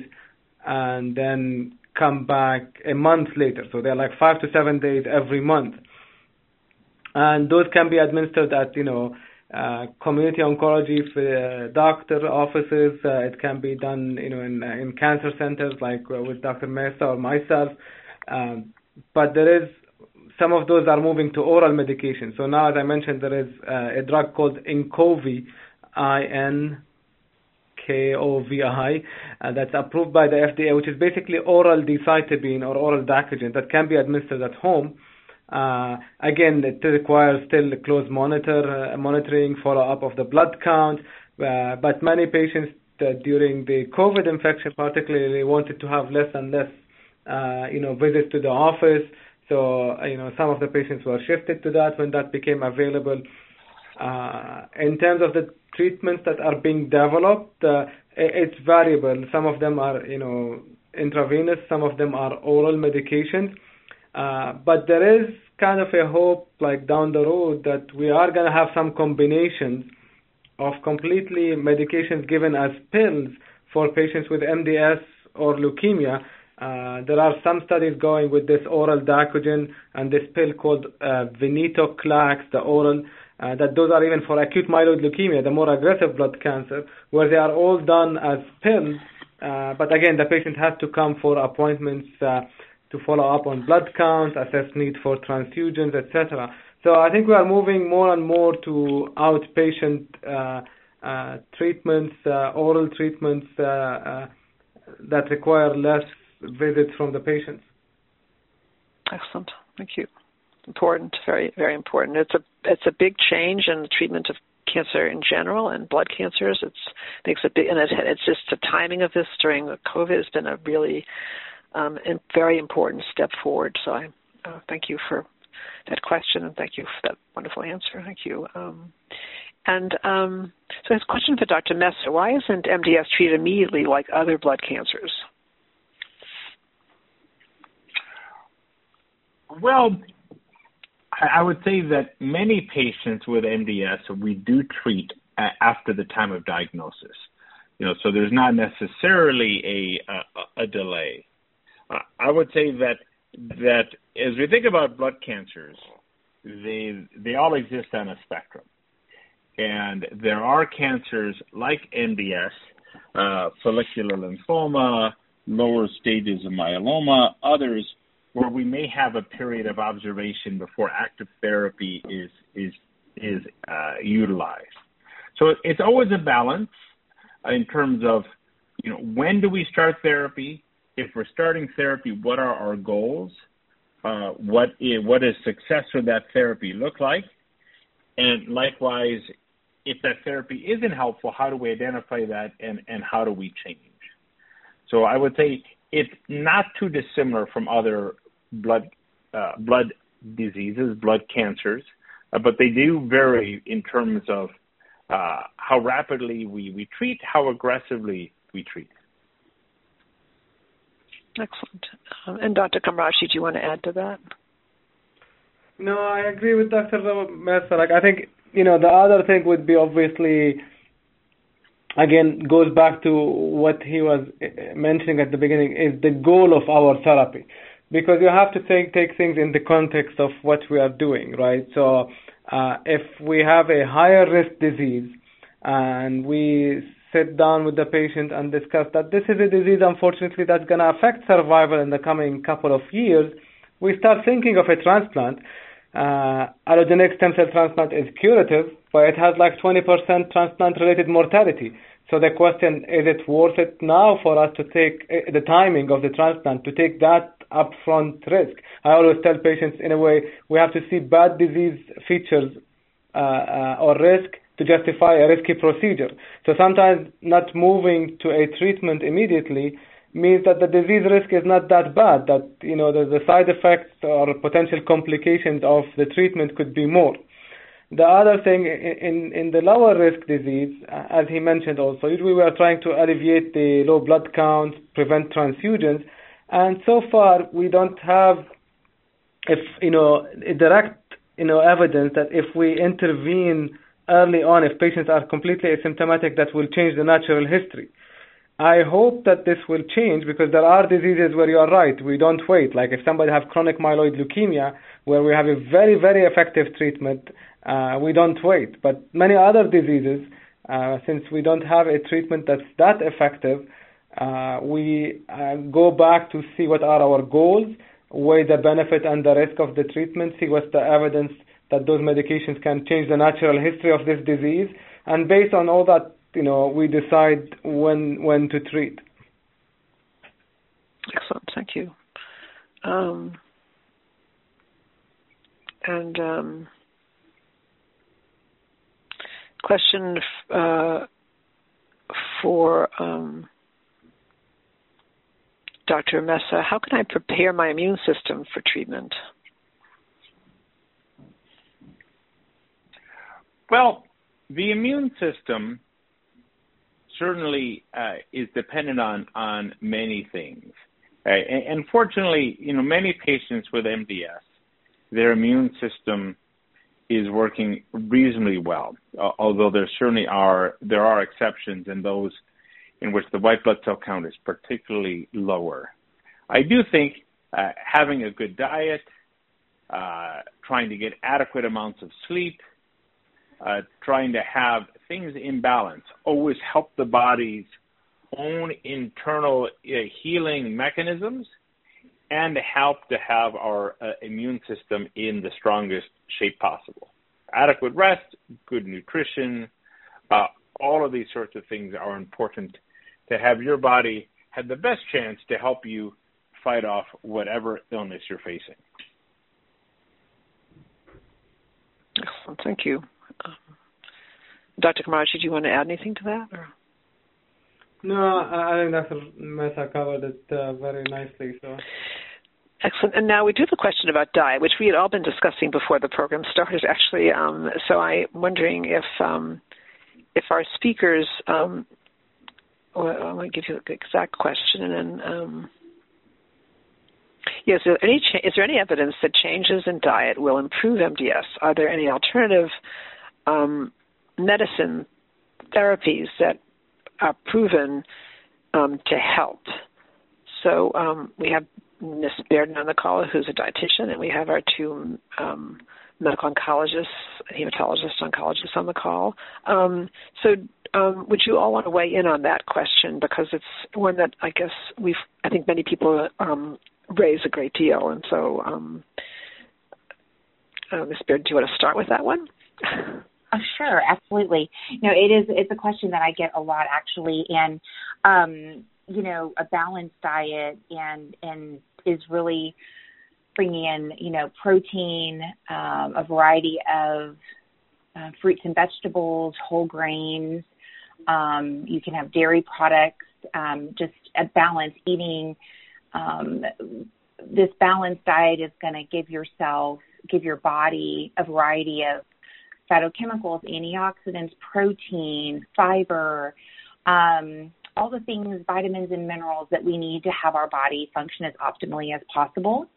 Speaker 4: and then come back a month later. So they're like five to seven days every month. And those can be administered at, you know, uh, community oncology uh, doctor offices. Uh, it can be done, you know, in, uh, in cancer centers like uh, with Dr. Mesa or myself. Um, but there is some of those are moving to oral medication. So now, as I mentioned, there is uh, a drug called Inqovi, I-N-K-O-V-I, uh, that's approved by the FDA, which is basically oral decitabine or oral dacogen that can be administered at home. Uh, again, it requires still close monitor uh, monitoring, follow-up of the blood count. Uh, but many patients during the COVID infection, particularly, wanted to have less and less, you know, visits to the office. So, you know, some of the patients were shifted to that when that became available. Uh, In terms of the treatments that are being developed, uh, it's variable. Some of them are, you know, intravenous, some of them are oral medications. Uh, but there is kind of a hope, like down the road, that we are going to have some combinations of completely medications given as pills for patients with MDS or leukemia. Uh, there are some studies going with this oral dacogen and this pill called uh, venetoclax, the oral, uh, that those are even for acute myeloid leukemia, the more aggressive blood cancer, where they are all done as pills. Uh, but again, the patient has to come for appointments uh, to follow up on blood counts, assess need for transfusions, etc. So I think we are moving more and more to outpatient uh, treatments, oral treatments that require less visits from the patients.
Speaker 2: Excellent. Thank you. Important, very, very important. It's a it's a big change in the treatment of cancer in general and blood cancers. It's makes a big and it's just the timing of this during COVID has been a really um, a very important step forward. So I uh, thank you for that question and thank you for that wonderful answer. Thank you. Um, and um, so, this question for Dr. Mesa: Why isn't MDS treated immediately like other blood cancers?
Speaker 3: Well, I would say that many patients with MDS we do treat after the time of diagnosis. You know, so there's not necessarily a a, a delay. I would say that that as we think about blood cancers, they they all exist on a spectrum, and there are cancers like MDS, uh, follicular lymphoma, lower stages of myeloma, others where we may have a period of observation before active therapy is is is uh, utilized. So it's always a balance in terms of you know when do we start therapy if we're starting therapy, what are our goals? Uh, what is, what does success for that therapy look like? And likewise, if that therapy isn't helpful, how do we identify that and, and how do we change? So I would say it's not too dissimilar from other blood uh, blood diseases, blood cancers, uh, but they do vary in terms of uh, how rapidly we, we treat, how aggressively we treat.
Speaker 2: Excellent. Um, and Dr. Komrokji, do you want to add to that?
Speaker 4: No, I agree with Dr. Mesa. Like, I think, you know, the other thing would be obviously, again, goes back to what he was uh, mentioning at the beginning, is the goal of our therapy. Because you have to take, take things in the context of what we are doing, right? So, uh, if we have a higher risk disease and we sit down with the patient and discuss that this is a disease, unfortunately, that's going to affect survival in the coming couple of years, we start thinking of a transplant. Uh, allogeneic stem cell transplant is curative, but it has like 20% transplant-related mortality. So the question, is it worth it now for us to take uh, the timing of the transplant, to take that upfront risk? I always tell patients, in a way, we have to see bad disease features uh, uh or risk to justify a risky procedure. So sometimes not moving to a treatment immediately means that the disease risk is not that bad, that you know the, the side effects or potential complications of the treatment could be more. The other thing in, in the lower risk disease, as he mentioned also, we were trying to alleviate the low blood count, prevent transfusions, and so far we don't have, if you know, direct you know evidence that if we intervene early on if patients are completely asymptomatic that will change the natural history. I hope that this will change because there are diseases where you are right. We don't wait. Like if somebody has chronic myeloid leukemia, where we have a very, very effective treatment, uh, we don't wait. But many other diseases, uh, since we don't have a treatment that's that effective, we uh, go back to see what are our goals, weigh the benefit and the risk of the treatment, see what's the evidence that those medications can change the natural history of this disease, and based on all that, you know, we decide when when to treat.
Speaker 2: Excellent, thank you. Um, and um, question uh, for um, Dr. Mesa: How can I prepare my immune system for treatment?
Speaker 3: Well, the immune system certainly uh, is dependent on on many things. Uh, and, fortunately, you know, many patients with MDS, their immune system is working reasonably well. Uh, although there certainly are there are exceptions in those in which the white blood cell count is particularly lower. I do think uh, having a good diet, uh, trying to get adequate amounts of sleep, uh, trying to have things in balance always help the body's own internal uh, healing mechanisms and help to have our uh, immune system in the strongest shape possible. Adequate rest, good nutrition, uh, all of these sorts of things are important to have your body have the best chance to help you fight off whatever illness you're facing.
Speaker 2: Excellent. Thank you. Um, Dr. Komrokji, do you want to add anything to that? Or?
Speaker 4: No, I think Dr. Mesa covered it uh, very nicely. So.
Speaker 2: Excellent. And now we do have a question about diet, which we had all been discussing before the program started, actually. Um, so I'm wondering if um, if our speakers, um, well, I'm going to give you the exact question, and then. Um, Yes, is there, any cha- is there any evidence that changes in diet will improve MDS? Are there any alternative um, medicine therapies that are proven um, to help? So um, we have Ms. Bearden on the call, who's a dietitian, and we have our two um, medical oncologists, hematologist oncologists on the call. Um, so, um, would you all want to weigh in on that question because it's one that I guess we've, I think many people um, raise a great deal, and so, um, uh, Ms. Bearden, do you want to start with that one?
Speaker 5: Oh, sure, absolutely. No, it is. It's a question that I get a lot actually, and um, you know, a balanced diet and and is really bringing in, you know, protein, um, a variety of uh, fruits and vegetables, whole grains. Um, you can have dairy products. Um, just a balanced eating. Um, this balanced diet is going to give yourself, give your body a variety of phytochemicals, antioxidants, protein, fiber, um, all the things, vitamins and minerals that we need to have our body function as optimally as possible.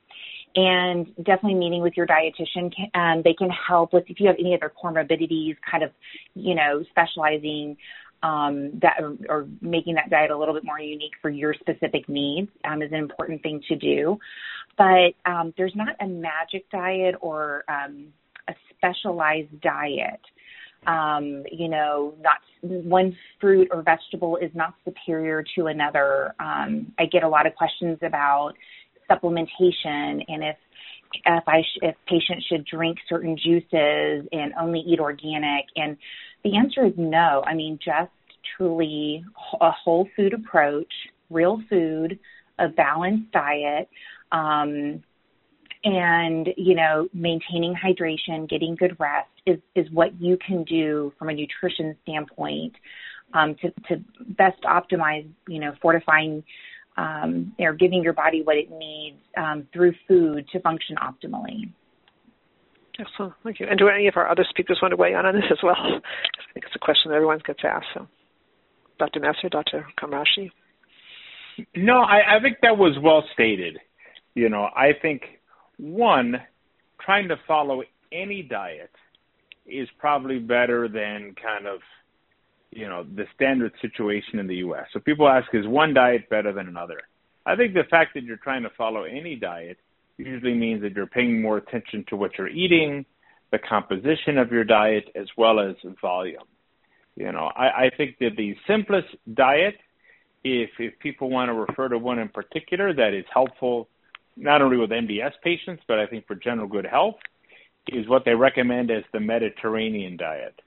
Speaker 5: And definitely meeting with your dietitian, um, they can help with if you have any other comorbidities, kind of, you know, specializing um, that or, making that diet a little bit more unique for your specific needs um, is an important thing to do. But um, there's not a magic diet or um, a specialized diet um, you know, not one fruit or vegetable is not superior to another. Um, I get a lot of questions about supplementation and if if I sh- if patients should drink certain juices and only eat organic, and the answer is no. I mean, just truly a whole food approach, real food, a balanced diet. Um, and you know maintaining hydration getting good rest is is what you can do from a nutrition standpoint um, to to best optimize you know fortifying um, or giving your body what it needs um, through food to function optimally
Speaker 2: excellent. Thank you. And do any of our other speakers want to weigh in on this as well? I think it's a question that everyone gets asked so. Dr. Messner dr. Komrokji?
Speaker 3: No I, I think that was well stated. You know i think one, trying to follow any diet is probably better than kind of, you know, the standard situation in the U.S. So people ask, is one diet better than another? I think the fact that you're trying to follow any diet usually means that you're paying more attention to what you're eating, the composition of your diet, as well as volume. You know, I, I think that the simplest diet, if if people want to refer to one in particular that is helpful not only with MDS patients, but I think for general good health, is what they recommend as the Mediterranean diet.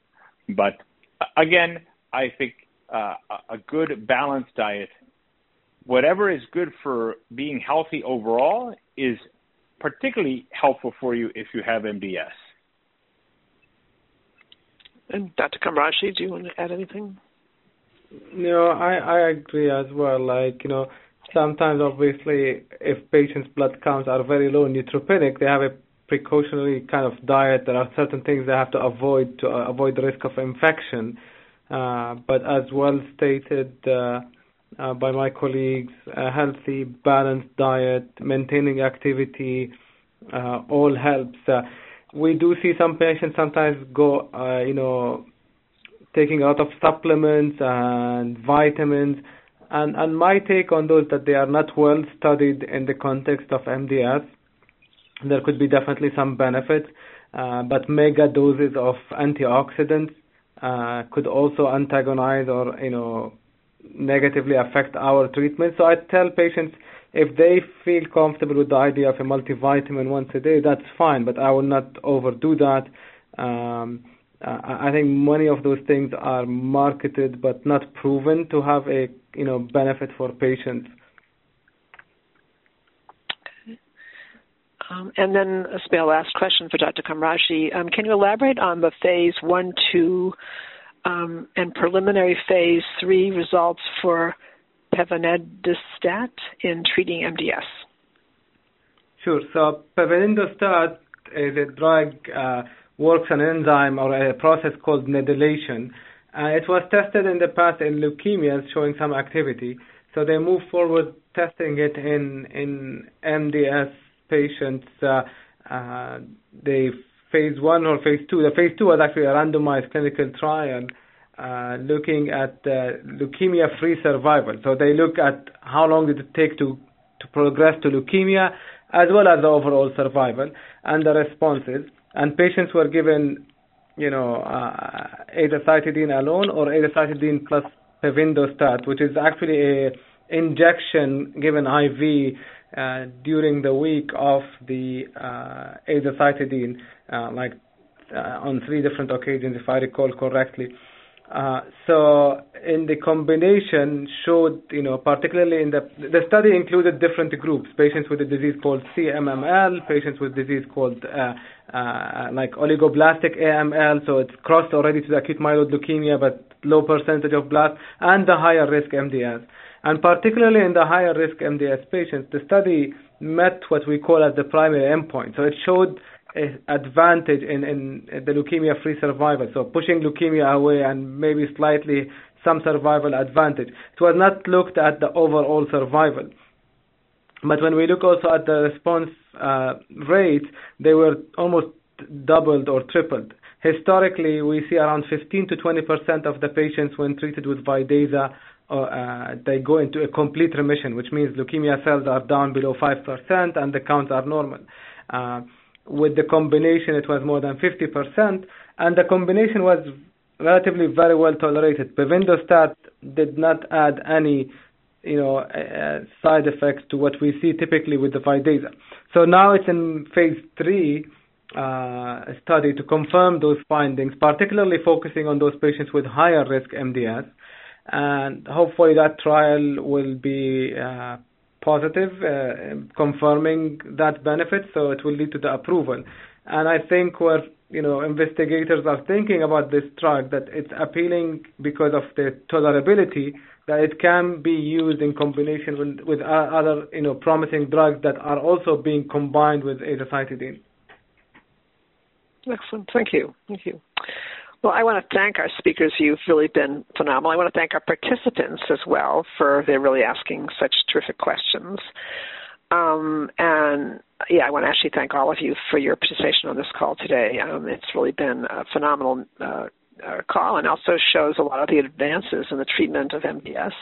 Speaker 3: But again, I think uh, a good balanced diet, whatever is good for being healthy overall, is particularly helpful for you if you have MDS.
Speaker 2: And Dr. Komrokji, do you want to add anything?
Speaker 4: No, I, I agree as well. Like, you know, sometimes obviously if patients' blood counts are very low neutropenic, they have a precautionary kind of diet. There are certain things they have to avoid to uh, avoid the risk of infection. Uh, but as well stated uh, uh, by my colleagues, a healthy, balanced diet, maintaining activity, uh, all helps. Uh, we do see some patients sometimes go, you know, taking a lot of supplements and vitamins. And, and my take on those that they are not well studied in the context of MDS. There could be definitely some benefits, uh, but mega doses of antioxidants uh, could also antagonize or you know negatively affect our treatment. So I tell patients if they feel comfortable with the idea of a multivitamin once a day, that's fine, but I will not overdo that. Um, I think many of those things are marketed but not proven to have a you know benefit for patients.
Speaker 2: Um, and then this will be our last question for Dr. Komrokji. Um, can you elaborate on the phase one, two, um, and preliminary phase three results for pevonedistat in treating MDS?
Speaker 4: Sure. So pevonedistat is a drug uh, works an enzyme or a process called nedylation. Uh, it was tested in the past in leukemias showing some activity. So they moved forward testing it in in MDS patients. Uh, uh, they phase one or phase two. The phase two was actually a randomized clinical trial uh, looking at uh, leukemia-free survival. So they look at how long did it take to to progress to leukemia, as well as the overall survival and the responses. And patients were given, you know, uh, azacitidine alone or azacitidine plus pevonedistat, which is actually a injection given IV uh, during the week of the uh, azacitidine, uh, like uh, on three different occasions, if I recall correctly. Uh, so in the combination showed, you know, particularly in the the study included different groups: patients with a disease called CMML, patients with disease called uh, uh, like oligoblastic AML, so it's crossed already to the acute myeloid leukemia, but low percentage of blast, and the higher risk MDS. And particularly in the higher risk MDS patients, the study met what we call as the primary endpoint. So it showed an advantage in, in the leukemia-free survival, so pushing leukemia away and maybe slightly some survival advantage. It was not looked at the overall survival. But when we look also at the response uh, rates, they were almost doubled or tripled. Historically, we see around 15 to 20 percent of the patients when treated with Vidaza, uh, they go into a complete remission, which means leukemia cells are down below 5 percent and the counts are normal. Uh, with the combination, it was more than 50%, and the combination was relatively very well tolerated. Pevonedistat did not add any you know, uh, side effects to what we see typically with the Vidaza. So now it's in phase three uh, study to confirm those findings, particularly focusing on those patients with higher risk MDS. And hopefully that trial will be uh, positive, uh, confirming that benefit, so it will lead to the approval. And I think where you know investigators are thinking about this drug that it's appealing because of the tolerability that it can be used in combination with, with other you know promising drugs that are also being combined with azacitidine.
Speaker 2: Excellent. Thank you. Thank you. Well, I want to thank our speakers. You've really been phenomenal. I want to thank our participants as well for they're really asking such terrific questions. Um, and yeah, I want to actually thank all of you for your participation on this call today. Um, it's really been a phenomenal uh, uh, call and also shows a lot of the advances in the treatment of MDS.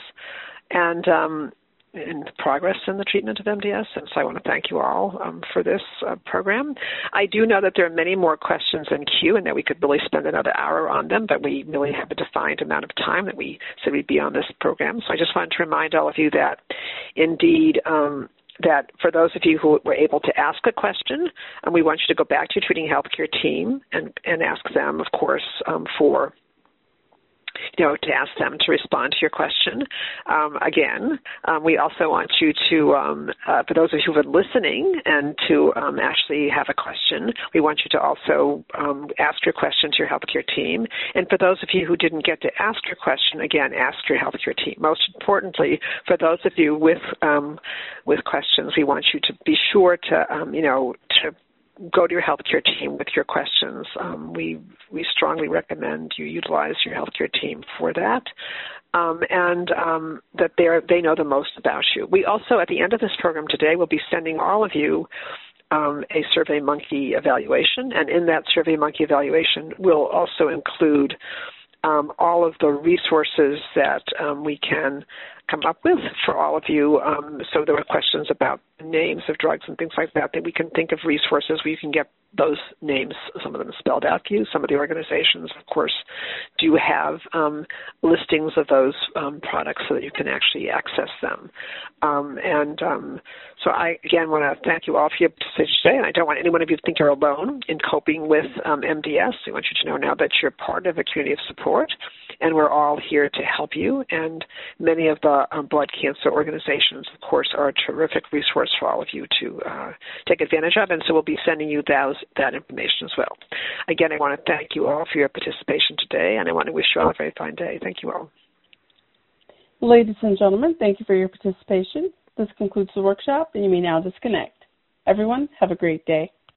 Speaker 2: And um, in progress in the treatment of MDS, and so I want to thank you all um, for this uh, program. I do know that there are many more questions in queue, and that we could really spend another hour on them, but we really have a defined amount of time that we said we'd be on this program. So I just wanted to remind all of you that, indeed. Um, that for those of you who were able to ask a question, and we want you to go back to your treating healthcare team and, and ask them, of course, um, for you know, to ask them to respond to your question. Um, again, um, we also want you to, um, uh, for those of you who are listening and to um, actually have a question, we want you to also um, ask your question to your healthcare team. And for those of you who didn't get to ask your question, again, ask your healthcare team. Most importantly, for those of you with um, with questions, we want you to be sure to, you know, to go to your healthcare team with your questions. Um, we we strongly recommend you utilize your healthcare team for that, um, and um, that they they know the most about you. We also, at the end of this program today, will be sending all of you. Um, a Survey Monkey evaluation, and in that Survey Monkey evaluation will also include um, all of the resources that um, we can come up with for all of you. Um, so there were questions about names of drugs and things like that, that we can think of resources where you can get those names, some of them spelled out for you. Some of the organizations, of course, do have um, listings of those um, products so that you can actually access them. Um, and um, so I, again, want to thank you all for your participation today. And I don't want any one of you to think you're alone in coping with um, MDS. We want you to know now that you're part of a community of support, and we're all here to help you. And many of the um, blood cancer organizations, of course, are a terrific resource for all of you to uh, take advantage of. And so we'll be sending you those, that information as well. Again, I want to thank you all for your participation today, and I want to wish you all a very fine day. Thank you all.
Speaker 1: Ladies and gentlemen, thank you for your participation. This concludes the workshop, and you may now disconnect. Everyone, have a great day.